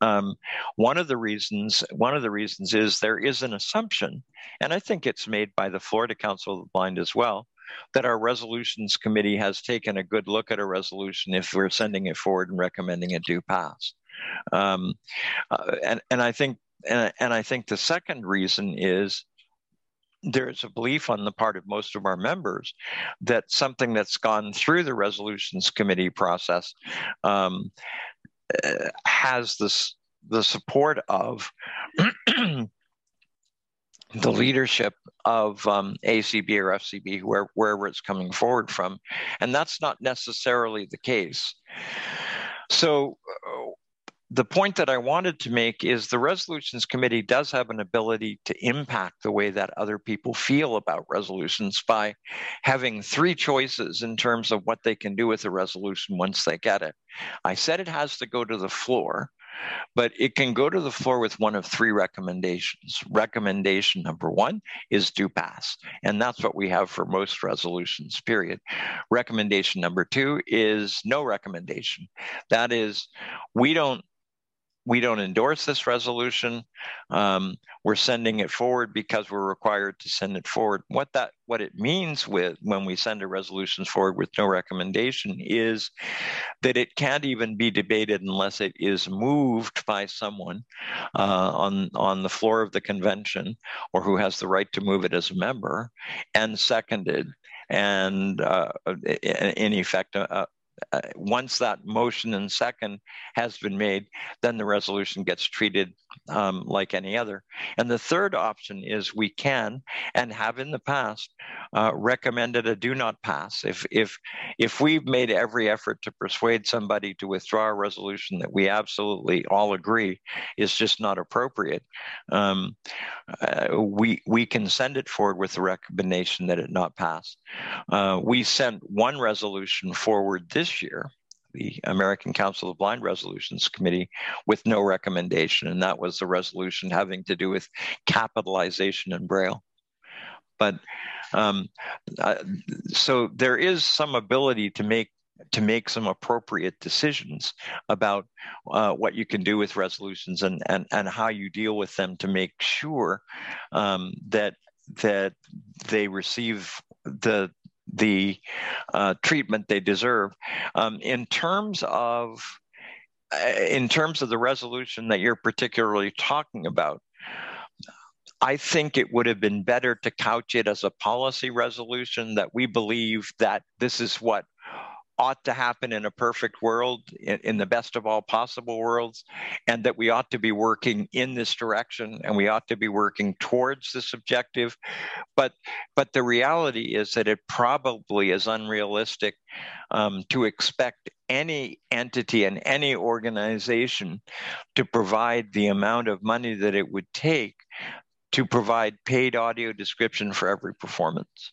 Um, one of the reasons, one of the reasons is there is an assumption, and I think it's made by the Florida Council of the Blind as well, that our resolutions committee has taken a good look at a resolution if we're sending it forward and recommending it do pass. Um, uh, and and I think and, and I think the second reason is there's a belief on the part of most of our members that something that's gone through the resolutions committee process um, uh, has this the support of the leadership of um, ACB or FCB, where, wherever it's coming forward from. And that's not necessarily the case. So, the point that I wanted to make is the resolutions committee does have an ability to impact the way that other people feel about resolutions by having three choices in terms of what they can do with a resolution once they get it. I said it has to go to the floor, but it can go to the floor with one of three recommendations. Recommendation number one is do pass, and that's what we have for most resolutions, period. Recommendation number two is no recommendation. That is, we don't we don't endorse this resolution. Um, we're sending it forward because we're required to send it forward. What that what it means with when we send a resolution forward with no recommendation is that it can't even be debated unless it is moved by someone uh, on on the floor of the convention or who has the right to move it as a member, and seconded and uh, in effect uh, uh, once that motion and second has been made, then the resolution gets treated um, like any other. And the third option is we can and have in the past uh, recommended a do not pass. If if if we've made every effort to persuade somebody to withdraw a resolution that we absolutely all agree is just not appropriate, um, uh, we we can send it forward with the recommendation that it not pass. Uh, we sent one resolution forward this year the American Council of Blind Resolutions Committee with no recommendation, and that was the resolution having to do with capitalization in Braille. But um, uh, so there is some ability to make to make some appropriate decisions about uh, what you can do with resolutions and, and, and how you deal with them to make sure um, that that they receive the the uh, treatment they deserve. Um, in terms of uh, in terms of the resolution that you're particularly talking about, I think it would have been better to couch it as a policy resolution that we believe that this is what ought to happen in a perfect world, in, in, the best of all possible worlds, and that we ought to be working in this direction and we ought to be working towards this objective. But but the reality is that it probably is unrealistic um, to expect any entity and any organization to provide the amount of money that it would take to provide paid audio description for every performance.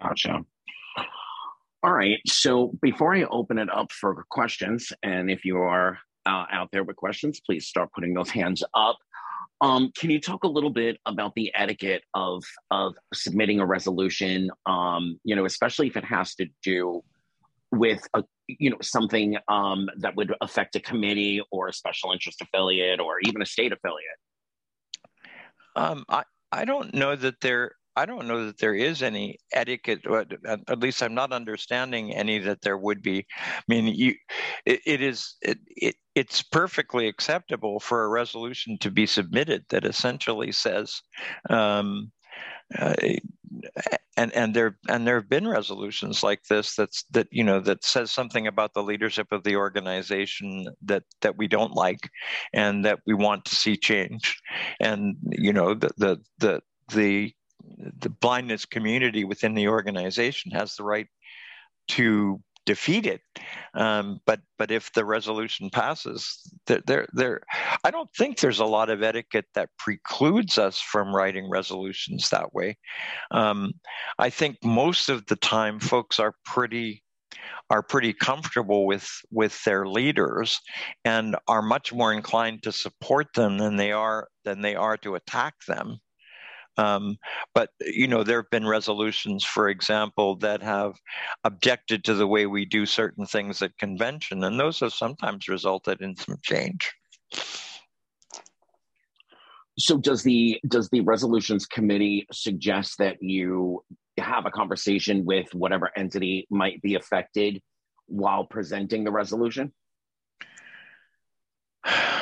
Gotcha. All right. So before I open it up for questions, and if you are uh, out there with questions, please start putting those hands up. Um, can you talk a little bit about the etiquette of of submitting a resolution? Um, you know, especially if it has to do with a you know something um, that would affect a committee or a special interest affiliate or even a state affiliate. Um, I I don't know that there I don't know that there is any etiquette, at least I'm not understanding any that there would be. I mean, you, it, it is it, it it's perfectly acceptable for a resolution to be submitted that essentially says, um, uh, and and there and there have been resolutions like this that's that you know that says something about the leadership of the organization that that we don't like, and that we want to see change, and you know the the the the the blindness community within the organization has the right to defeat it. Um, but but if the resolution passes, there, there I don't think there's a lot of etiquette that precludes us from writing resolutions that way. Um, I think most of the time, folks are pretty are pretty comfortable with with their leaders and are much more inclined to support them than they are than they are to attack them um, but you know, there have been resolutions, for example, that have objected to the way we do certain things at convention, and those have sometimes resulted in some change. so does the does the resolutions committee suggest that you have a conversation with whatever entity might be affected while presenting the resolution?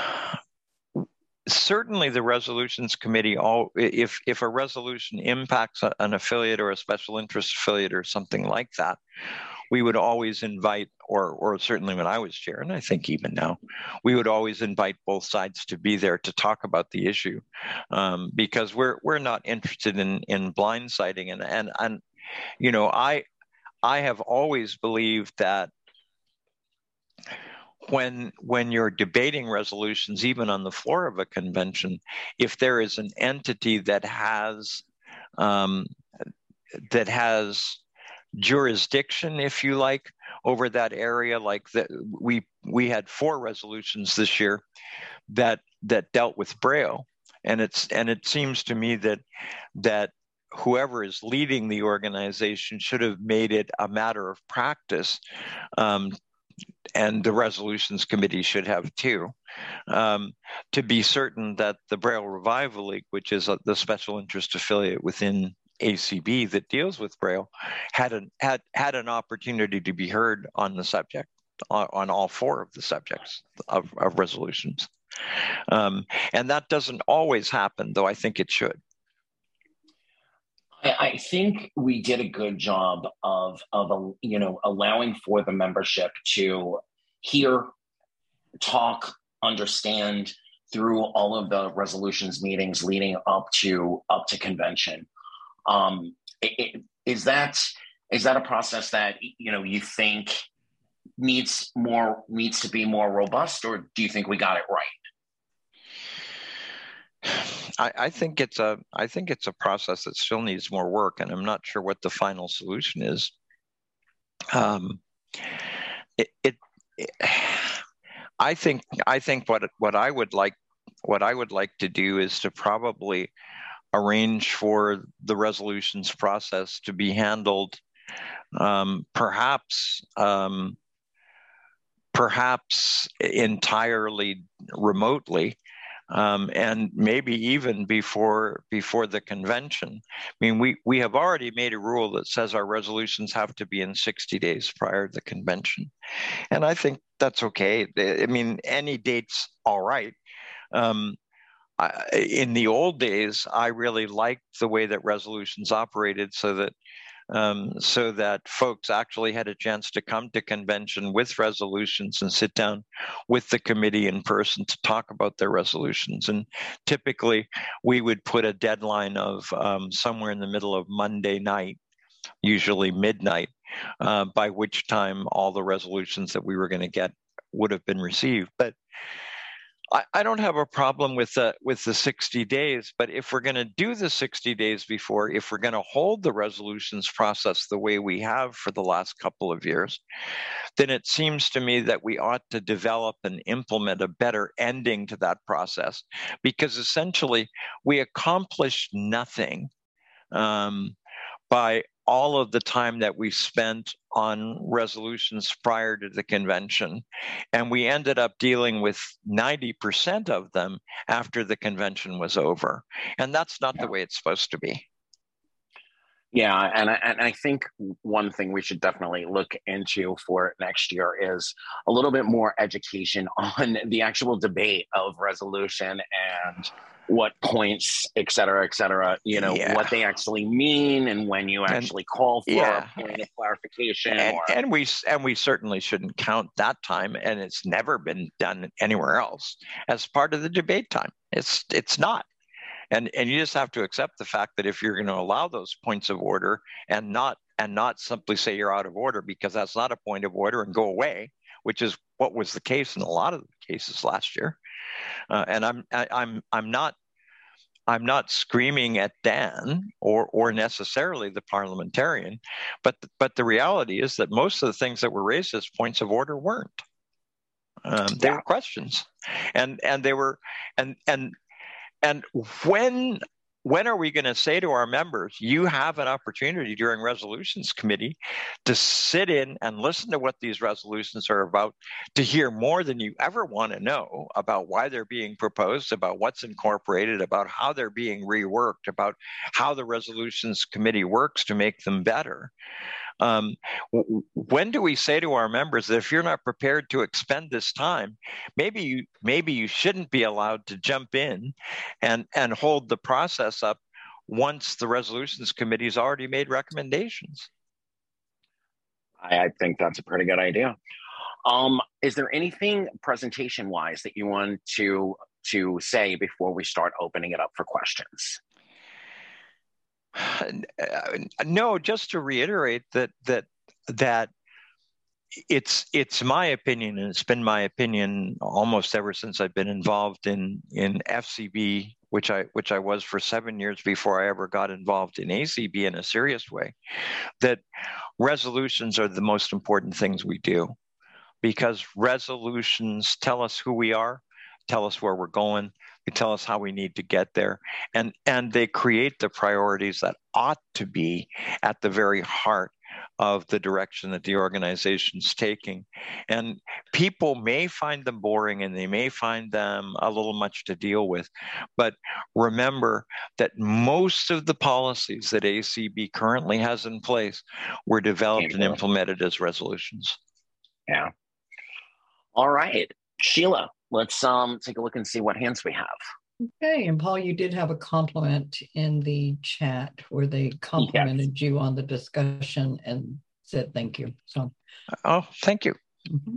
certainly the resolutions committee all if if a resolution impacts an affiliate or a special interest affiliate or something like that we would always invite or or certainly when i was chair and i think even now we would always invite both sides to be there to talk about the issue um, because we're we're not interested in in blindsiding and and and you know i i have always believed that when when you're debating resolutions even on the floor of a convention if there is an entity that has um, that has jurisdiction if you like over that area like that we we had four resolutions this year that that dealt with braille. And it's and it seems to me that that whoever is leading the organization should have made it a matter of practice um, and the resolutions committee should have too, um, to be certain that the Braille Revival League, which is a, the special interest affiliate within ACB that deals with Braille, had an had had an opportunity to be heard on the subject on, on all four of the subjects of, of resolutions, um, and that doesn't always happen, though I think it should. I, think we did a good job of of you know allowing for the membership to hear, talk, understand through all of the resolutions meetings leading up to up to convention. Um, it, it, is that is that a process that you know you think needs more needs to be more robust, or do you think we got it right? I, I, think it's a I think it's a process that still needs more work, and I'm not sure what the final solution is. Um, it, it, it I think I think what what I would like what I would like to do is to probably arrange for the resolutions process to be handled um, perhaps um, perhaps entirely remotely um, and maybe even before before the convention. I mean, we we have already made a rule that says our resolutions have to be in 60 days prior to the convention, and I think that's okay. I mean, any date's all right. Um, I, in the old days, I really liked the way that resolutions operated, so that um, so that folks actually had a chance to come to convention with resolutions and sit down with the committee in person to talk about their resolutions. And typically, we would put a deadline of um, somewhere in the middle of Monday night, usually midnight, uh, by which time all the resolutions that we were going to get would have been received. But I, I don't have a problem with the with the 60 days, but if we're going to do the 60 days before, if we're going to hold the resolutions process the way we have for the last couple of years, then it seems to me that we ought to develop and implement a better ending to that process, because essentially we accomplished nothing um, by all of the time that we spent on resolutions prior to the convention. And we ended up dealing with 90% of them after the convention was over. And that's not yeah. the way it's supposed to be. Yeah, and I, and I think one thing we should definitely look into for next year is a little bit more education on the actual debate of resolution and what points, et cetera, et cetera, you know, yeah. what they actually mean and when you actually and, call for yeah. a point of clarification. And, or... and, we and we certainly shouldn't count that time, and it's never been done anywhere else as part of the debate time. It's it's not. And and you just have to accept the fact that if you're going to allow those points of order and not and not simply say you're out of order because that's not a point of order and go away, which is what was the case in a lot of the cases last year. Uh, and I'm I, am i am i am not I'm not screaming at Dan or or necessarily the parliamentarian, but but the reality is that most of the things that were raised as points of order weren't. Um, they yeah. were questions, and and they were and and and when when are we going to say to our members, you have an opportunity during resolutions committee to sit in and listen to what these resolutions are about, to hear more than you ever want to know about why they're being proposed, about what's incorporated, about how they're being reworked, about how the resolutions committee works to make them better. Um, when do we say to our members that if you're not prepared to expend this time, maybe you maybe you shouldn't be allowed to jump in and and hold the process up once the resolutions committee has already made recommendations? I, I think that's a pretty good idea. Um, is there anything presentation wise that you want to to say before we start opening it up for questions? no, just to reiterate that that that it's it's my opinion, and it's been my opinion almost ever since I've been involved in in FCB, which I which I was for seven years before I ever got involved in ACB in a serious way. That resolutions are the most important things we do, because resolutions tell us who we are, tell us where we're going, they tell us how we need to get there, and and they create the priorities that ought to be at the very heart of the direction that the organization's taking. And people may find them boring and they may find them a little much to deal with. But remember that most of the policies that ACB currently has in place were developed and implemented as resolutions. Yeah. All right. Sheila, let's um, take a look and see what hands we have. Okay, and Paul, you did have a compliment in the chat where they complimented yes. you on the discussion and said thank you. So, oh, thank you. Mm-hmm.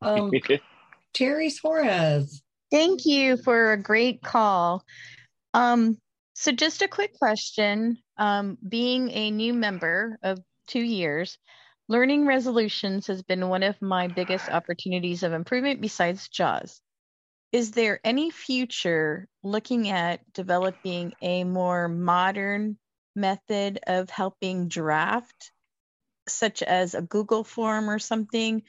Um, Terry Suarez. Thank you for a great call. Um, so, just a quick question. Um, being a new member of two years, learning resolutions has been one of my biggest opportunities of improvement besides JAWS is there any future looking at developing a more modern method of helping draft, such as a Google form or something?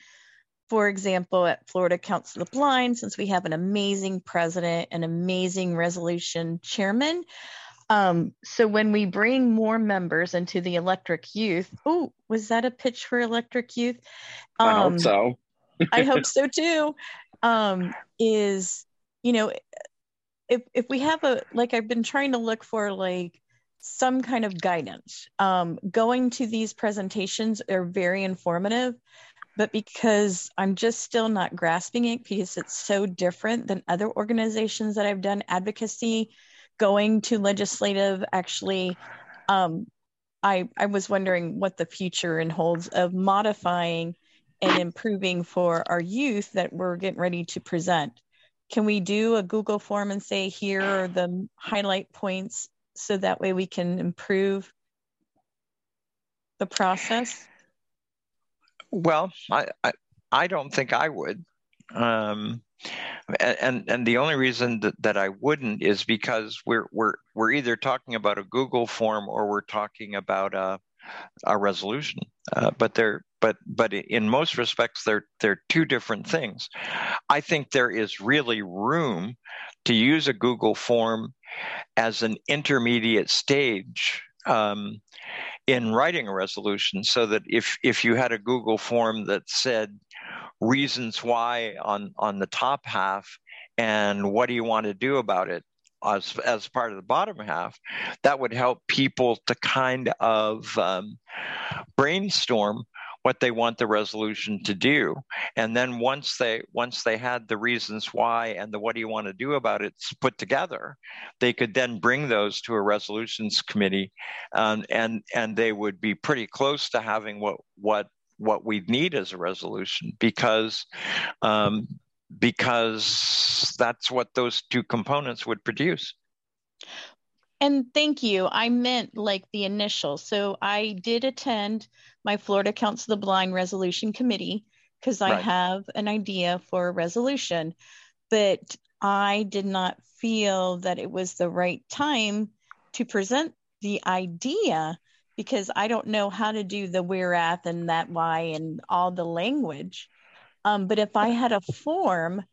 For example, at Florida Council of the Blind, since we have an amazing president, an amazing resolution chairman. Um, so when we bring more members into the electric youth, oh, was that a pitch for electric youth? Um, I hope um, so. I hope so too um, is you know if if we have a like I've been trying to look for like some kind of guidance. Um, going to these presentations are very informative, but because I'm just still not grasping it because it's so different than other organizations that I've done advocacy, going to legislative actually. Um, I, I was wondering what the future holds of modifying and improving for our youth that we're getting ready to present. Can we do a Google form and say, here are the highlight points so that way we can improve the process? Well, I, I, I don't think I would. Um, and and the only reason that, that I wouldn't is because we're we're we're either talking about a Google form or we're talking about a a resolution. Uh, but they're but but in most respects they're they're two different things. I think there is really room to use a Google form as an intermediate stage um, in writing a resolution, so that if if you had a Google form that said reasons why on on the top half and what do you want to do about it as, as part of the bottom half, that would help people to kind of um, brainstorm what they want the resolution to do and then once they once they had the reasons why and the what do you want to do about it put together they could then bring those to a resolutions committee um, and and they would be pretty close to having what what what we need as a resolution because um, because that's what those two components would produce. And thank you. I meant like the initial. So I did attend my Florida Council of the Blind Resolution Committee because I right. have an idea for a resolution, but I did not feel that it was the right time to present the idea because I don't know how to do the whereas and that why and all the language. Um, but if I had a form,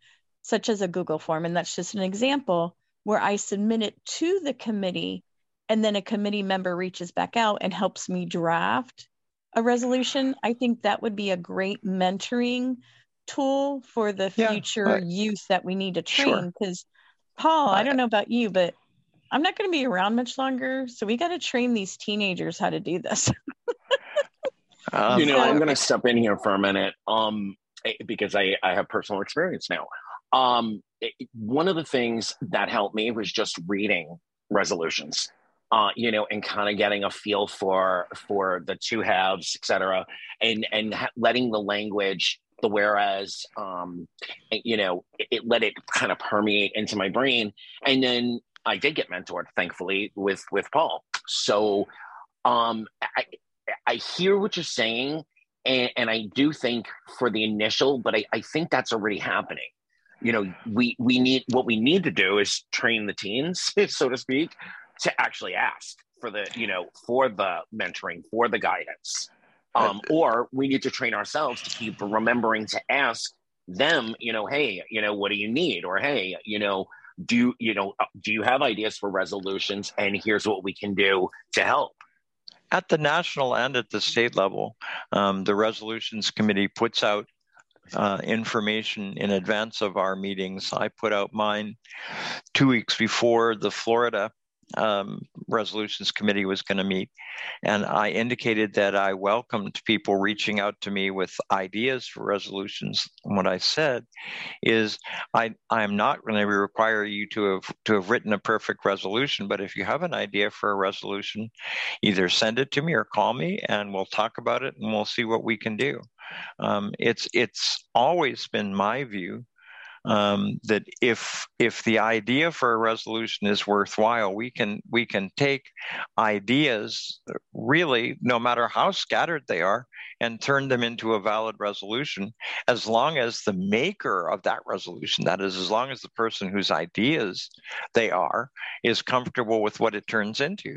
such as a Google form, and that's just an example, where I submit it to the committee and then a committee member reaches back out and helps me draft a resolution, I think that would be a great mentoring tool for the Yeah, future right. youth that we need to train. Because, Paul, I I- don't know about you, but I'm not going to be around much longer. So we got to train these teenagers how to do this. Um, you know, I'm going to step in here for a minute, um, eh, because I I have personal experience now. Um, it- one of the things that helped me was just reading resolutions, uh, you know, and kind of getting a feel for for the two halves, et cetera, and and ha- letting the language, the whereas, um, you know, it, it let it kind of permeate into my brain, and then I did get mentored, thankfully, with with Paul. So, um, I I hear what you're saying, and, and I do think for the initial, but I, I think that's already happening. You know, we we need what we need to do is train the teens, so to speak, to actually ask for the you know for the mentoring, for the guidance, um, or we need to train ourselves to keep remembering to ask them. You know, hey, you know, what do you need, or hey, you know. Do you, you know? uh, Do you have ideas for resolutions? And here's what we can do to help. at the national and at the state level, um, the resolutions committee puts out uh, information in advance of our meetings. I put out mine two weeks before the Florida um, resolutions committee was going to meet, and I indicated that I welcomed people reaching out to me with ideas for resolutions. And what I said is, I am not going to require you to have to have written a perfect resolution, but if you have an idea for a resolution, either send it to me or call me, and we'll talk about it, and we'll see what we can do. Um, it's it's always been my view um, that if if the idea for a resolution is worthwhile, we can we can take ideas really, no matter how scattered they are, and turn them into a valid resolution, as long as the maker of that resolution, that is, as long as the person whose ideas they are, is comfortable with what it turns into.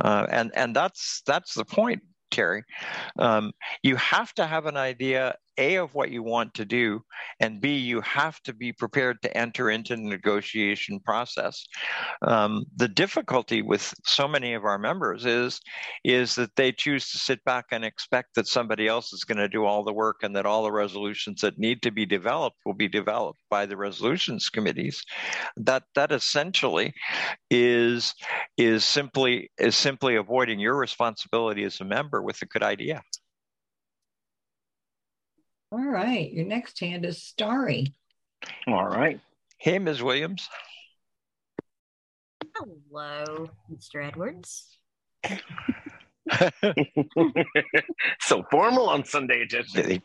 Uh, and and that's that's the point, Terry. Um, you have to have an idea a of what you want to do, and b you have to be prepared to enter into the negotiation process. Um, the difficulty with so many of our members is is that they choose to sit back and expect that somebody else is going to do all the work, and that all the resolutions that need to be developed will be developed by the resolutions committees. That that essentially is is simply is simply avoiding your responsibility as a member with a good idea. All right. Your next hand is Starry. All right. Hey, Ms. Williams. Hello, Mr. Edwards. so formal on Sunday edition.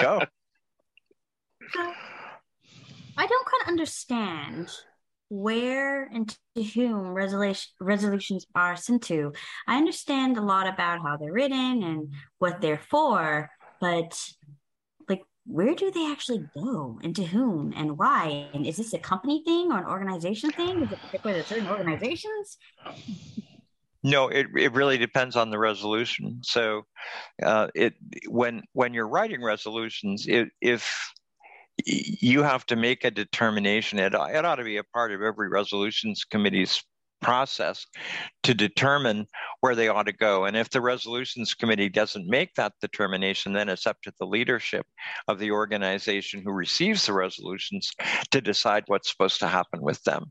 Go. So, I don't quite understand where and to whom resolution, resolutions are sent to. I understand a lot about how they're written and what they're for, but like, where do they actually go and to whom and why? And is this a company thing or an organization thing? Is it particular to certain organizations? No, it, it really depends on the resolution. So, uh, it when when you're writing resolutions, it, if you have to make a determination, it, it ought to be a part of every resolutions committee's process to determine where they ought to go. And if the resolutions committee doesn't make that determination, then it's up to the leadership of the organization who receives the resolutions to decide what's supposed to happen with them.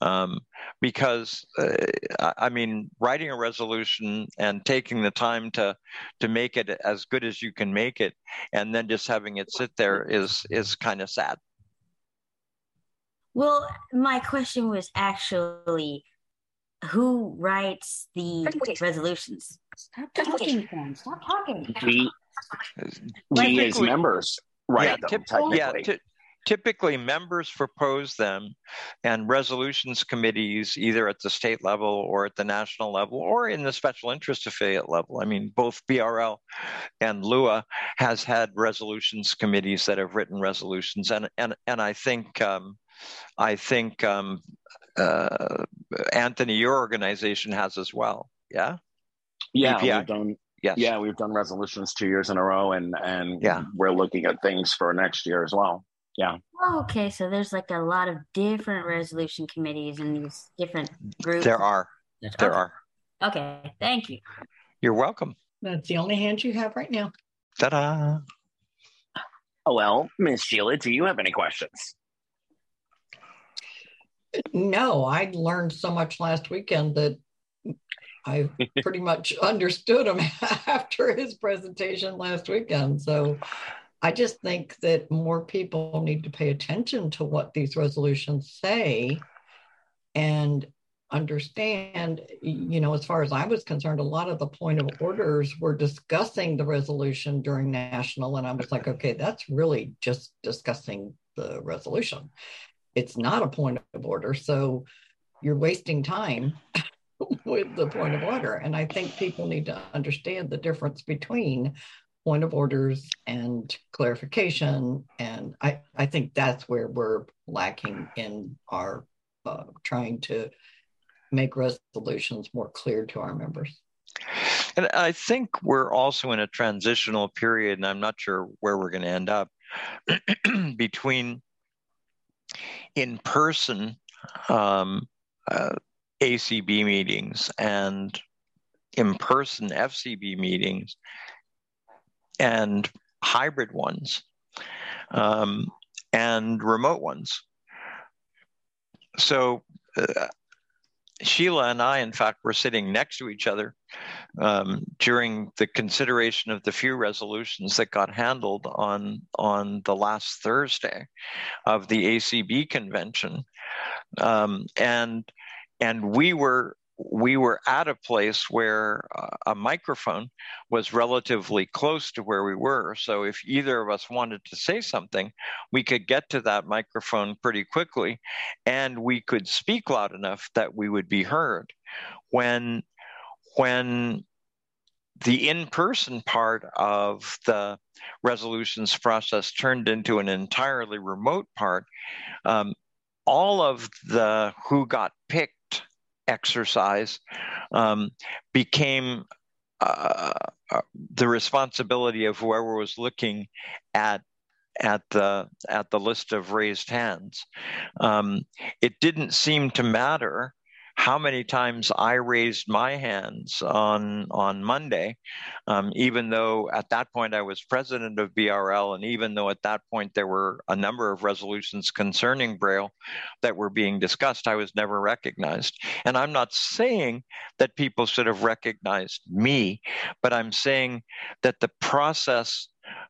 Um, because uh, I mean, writing a resolution and taking the time to to make it as good as you can make it, and then just having it sit there is is kind of sad. Well, my question was actually who writes the resolutions? Stop talking, Ken. Stop talking. We, we as members write yeah, them, typ- technically. yeah, ty- typically members propose them, and resolutions committees, either at the state level or at the national level or in the special interest affiliate level. I mean, both BRL and LUA has had resolutions committees that have written resolutions, and and and I think um, I think um, uh, Anthony, your organization has as well. Yeah. Yeah, BPI? we've done. Yes. Yeah, we've done resolutions two years in a row, and and Yeah. we're looking at things for next year as well. Yeah. Oh, okay, so there's like a lot of different resolution committees and these different groups. There are. There okay. are. Okay, thank you. You're welcome. That's the only hand you have right now. Ta-da! Oh, well, Miss Sheila, do you have any questions? No, I learned so much last weekend that I pretty much understood him after his presentation last weekend. So I just think that more people need to pay attention to what these resolutions say and understand, you know, as far as I was concerned, a lot of the point of orders were discussing the resolution during national. And I was like, okay, that's really just discussing the resolution. It's not a point of order. So you're wasting time with the point of order. And I think people need to understand the difference between point of orders and clarification. And I, I think that's where we're lacking in our uh, trying to make resolutions more clear to our members. And I think we're also in a transitional period, and I'm not sure where we're going to end up between in person um, uh, ACB meetings and in person FCB meetings and hybrid ones um, and remote ones. So, uh, Sheila and I, in fact, were sitting next to each other um, during the consideration of the few resolutions that got handled on on the last Thursday of the ACB convention, um, and and we were we were at a place where uh, a microphone was relatively close to where we were. So if either of us wanted to say something, we could get to that microphone pretty quickly and we could speak loud enough that we would be heard. When when the in-person part of the resolutions process turned into an entirely remote part, um, all of the who got picked exercise um, became uh, uh, the responsibility of whoever was looking at at the at the list of raised hands. Um, it didn't seem to matter how many times I raised my hands on on Monday, um, even though at that point I was president of BRL, and even though at that point there were a number of resolutions concerning Braille that were being discussed, I was never recognized. And I'm not saying that people should have recognized me, but I'm saying that the process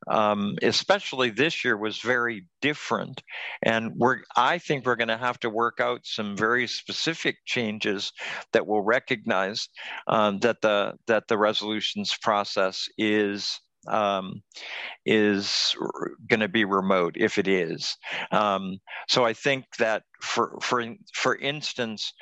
um, especially this year was very different and we're i think we're going to have to work out some very specific changes that will recognize um, that the that the resolutions process is um, is going to be remote if it is. Um, so I think that for for for instance,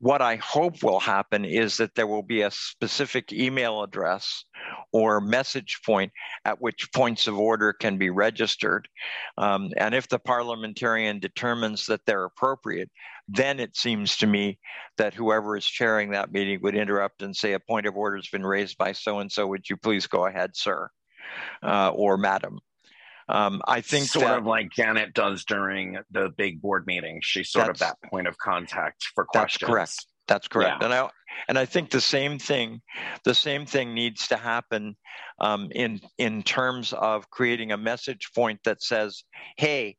what I hope will happen is that there will be a specific email address or message point at which points of order can be registered. Um, and if the parliamentarian determines that they're appropriate, then it seems to me that whoever is chairing that meeting would interrupt and say, A point of order has been raised by so and so. Would you please go ahead, sir uh, or madam? Um, I think sort that, of like Janet does during the big board meeting. She's sort of that point of contact for questions. That's correct. That's correct. Yeah. And I and I think the same thing, the same thing needs to happen um, in in terms of creating a message point that says, "Hey,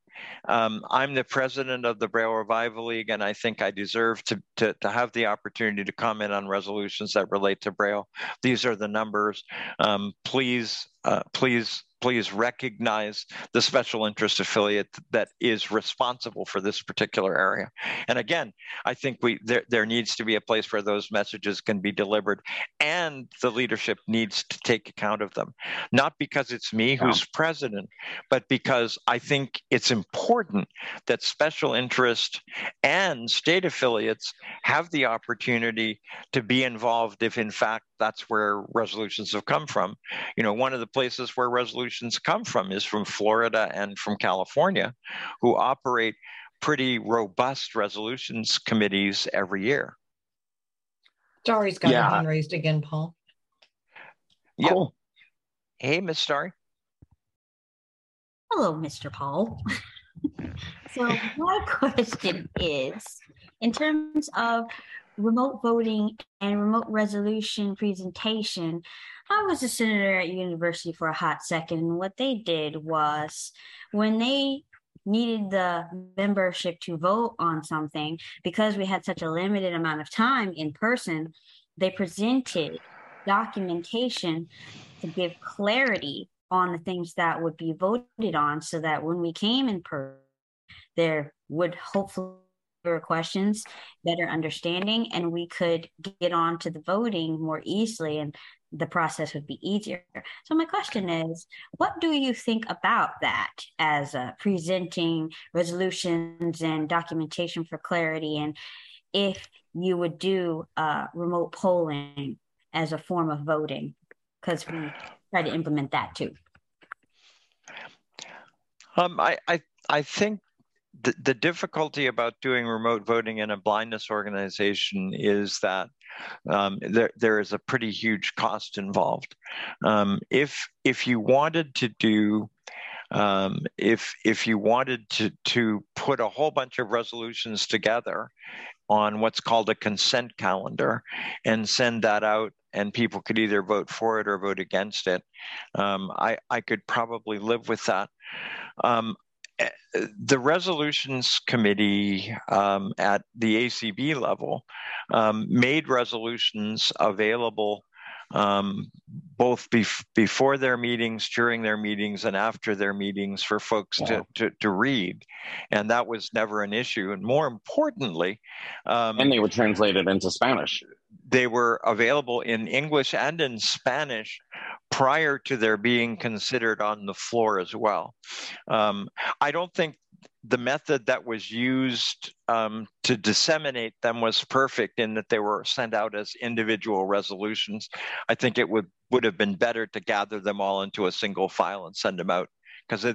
um, I'm the president of the Braille Revival League, and I think I deserve to, to to have the opportunity to comment on resolutions that relate to Braille. These are the numbers. Um, please, uh, please." Please recognize the special interest affiliate that is responsible for this particular area. And again, I think we there, there needs to be a place where those messages can be delivered and the leadership needs to take account of them not because it's me who's president but because i think it's important that special interest and state affiliates have the opportunity to be involved if in fact that's where resolutions have come from you know one of the places where resolutions come from is from florida and from california who operate pretty robust resolutions committees every year Starry's got Yeah. her hand raised again, Paul. Yeah. Hey, Miss Starry. Hello, Mr. Paul. so my question is, in terms of remote voting and remote resolution presentation, I was a senator at university for a hot second. And what they did was when they needed the membership to vote on something, because we had such a limited amount of time in person, they presented documentation to give clarity on the things that would be voted on so that when we came in person, there would hopefully fewer questions, better understanding, and we could get on to the voting more easily and the process would be easier. So my question is, what do you think about that as uh, presenting resolutions and documentation for clarity and if you would do uh, remote polling as a form of voting? Because we try to implement that too. Um, I, I, I think the, the difficulty about doing remote voting in a blindness organization is that um, there, there is a pretty huge cost involved. Um, if if you wanted to do um, if if you wanted to to put a whole bunch of resolutions together on what's called a consent calendar and send that out and people could either vote for it or vote against it um, I, I could probably live with that um, the resolutions committee um, at the ACB level um, made resolutions available um, both bef- before their meetings, during their meetings, and after their meetings for folks wow. to, to, to, read. And that was never an issue. And more importantly, um, and they were translated into Spanish. They were available in English and in Spanish prior to their being considered on the floor as well. Um, I don't think the method that was used um, to disseminate them was perfect in that they were sent out as individual resolutions. I think it would, would have been better to gather them all into a single file and send them out because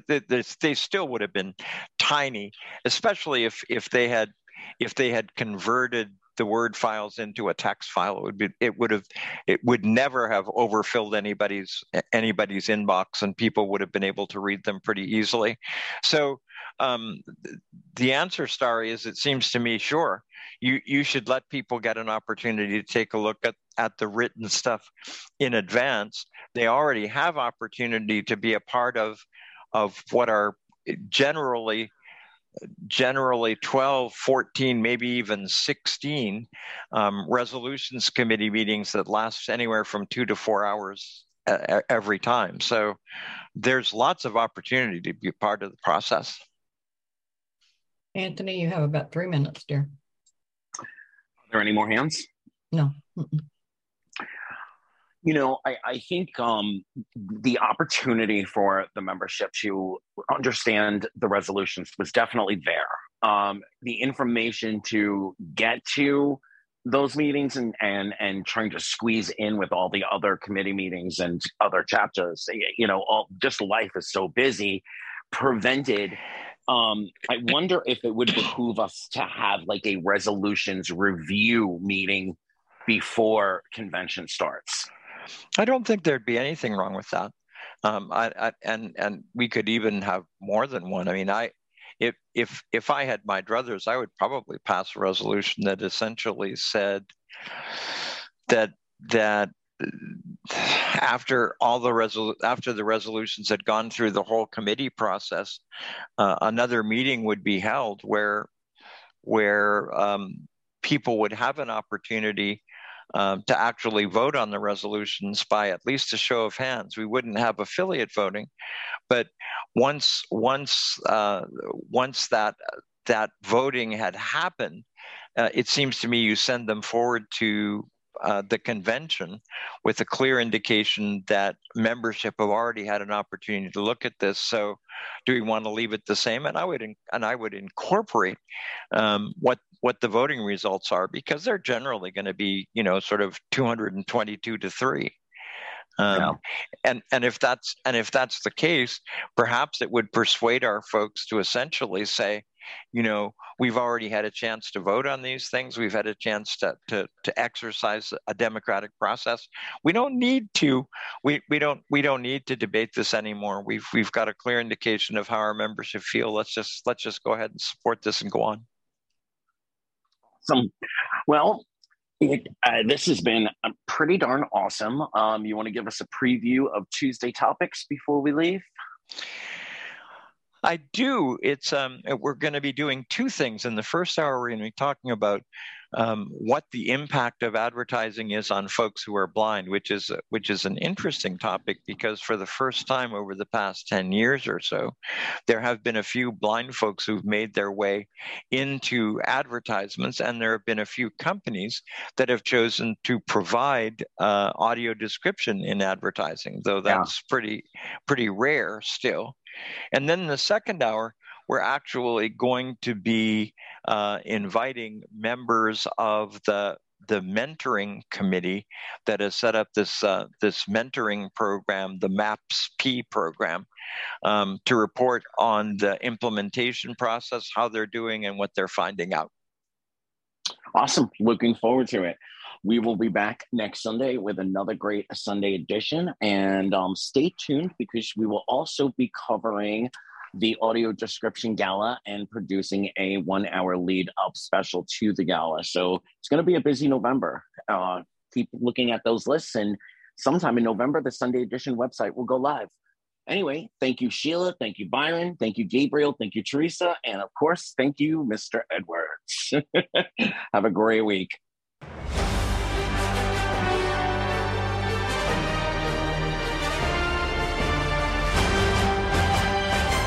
they still would have been tiny, especially if, if they had if they had converted the word files into a text file it would be it would have it would never have overfilled anybody's anybody's inbox and people would have been able to read them pretty easily. So um, the answer starry is it seems to me sure you you should let people get an opportunity to take a look at at the written stuff in advance. They already have opportunity to be a part of of what are generally generally 12, 14, maybe even 16 um, resolutions committee meetings that last anywhere from two to four hours every time. So there's lots of opportunity to be part of the process. Anthony, you have about three minutes, dear. Are there any more hands? No. Mm-mm you know, I, I think um, the opportunity for the membership to understand the resolutions was definitely there. Um, the information to get to those meetings and, and and trying to squeeze in with all the other committee meetings and other chapters, you know, all just life is so busy, prevented. Um, I wonder if it would behoove us to have like a resolutions review meeting before convention starts I don't think there'd be anything wrong with that. Um, I, I, and and we could even have more than one. I mean, I if if if I had my druthers, I would probably pass a resolution that essentially said that that after all the resol- after the resolutions had gone through the whole committee process, uh, another meeting would be held where where um, people would have an opportunity um, to actually vote on the resolutions by at least a show of hands. We wouldn't have affiliate voting, but once once uh, once that that voting had happened, uh, it seems to me you send them forward to uh, the convention with a clear indication that membership have already had an opportunity to look at this. So, do we want to leave it the same? And I would and I would incorporate um, what what the voting results are because they're generally going to be you know sort of 222 to three. Um, yeah. and and if that's and if that's the case, perhaps it would persuade our folks to essentially say, you know, we've already had a chance to vote on these things. We've had a chance to, to, to exercise a democratic process. We don't need to, we, we don't, we don't need to debate this anymore. We've, we've got a clear indication of how our membership feel. Let's just, let's just go ahead and support this and go on. Some, well, uh, this has been uh, pretty darn awesome. Um, you want to give us a preview of Tuesday topics before we leave? I do. It's um, we're going to be doing two things. In the first hour, we're going to be talking about um, what the impact of advertising is on folks who are blind, which is which is an interesting topic because for the first time over the past ten years or so, there have been a few blind folks who've made their way into advertisements, and there have been a few companies that have chosen to provide uh, audio description in advertising, though that's yeah. pretty pretty rare still. And then the second hour, we're actually going to be uh, inviting members of the the mentoring committee that has set up this uh, this mentoring program, the MAPS P program, um, to report on the implementation process, how they're doing, and what they're finding out. Awesome! Looking forward to it. We will be back next Sunday with another great Sunday edition, and um, stay tuned because we will also be covering the audio description gala and producing a one hour lead up special to the gala. So it's going to be a busy November. Uh, keep looking at those lists, and sometime in November, the Sunday edition website will go live. Anyway, thank you, Sheila. Thank you, Byron. Thank you, Gabriel. Thank you, Teresa. And of course, thank you, Mr. Edwards. Have a great week.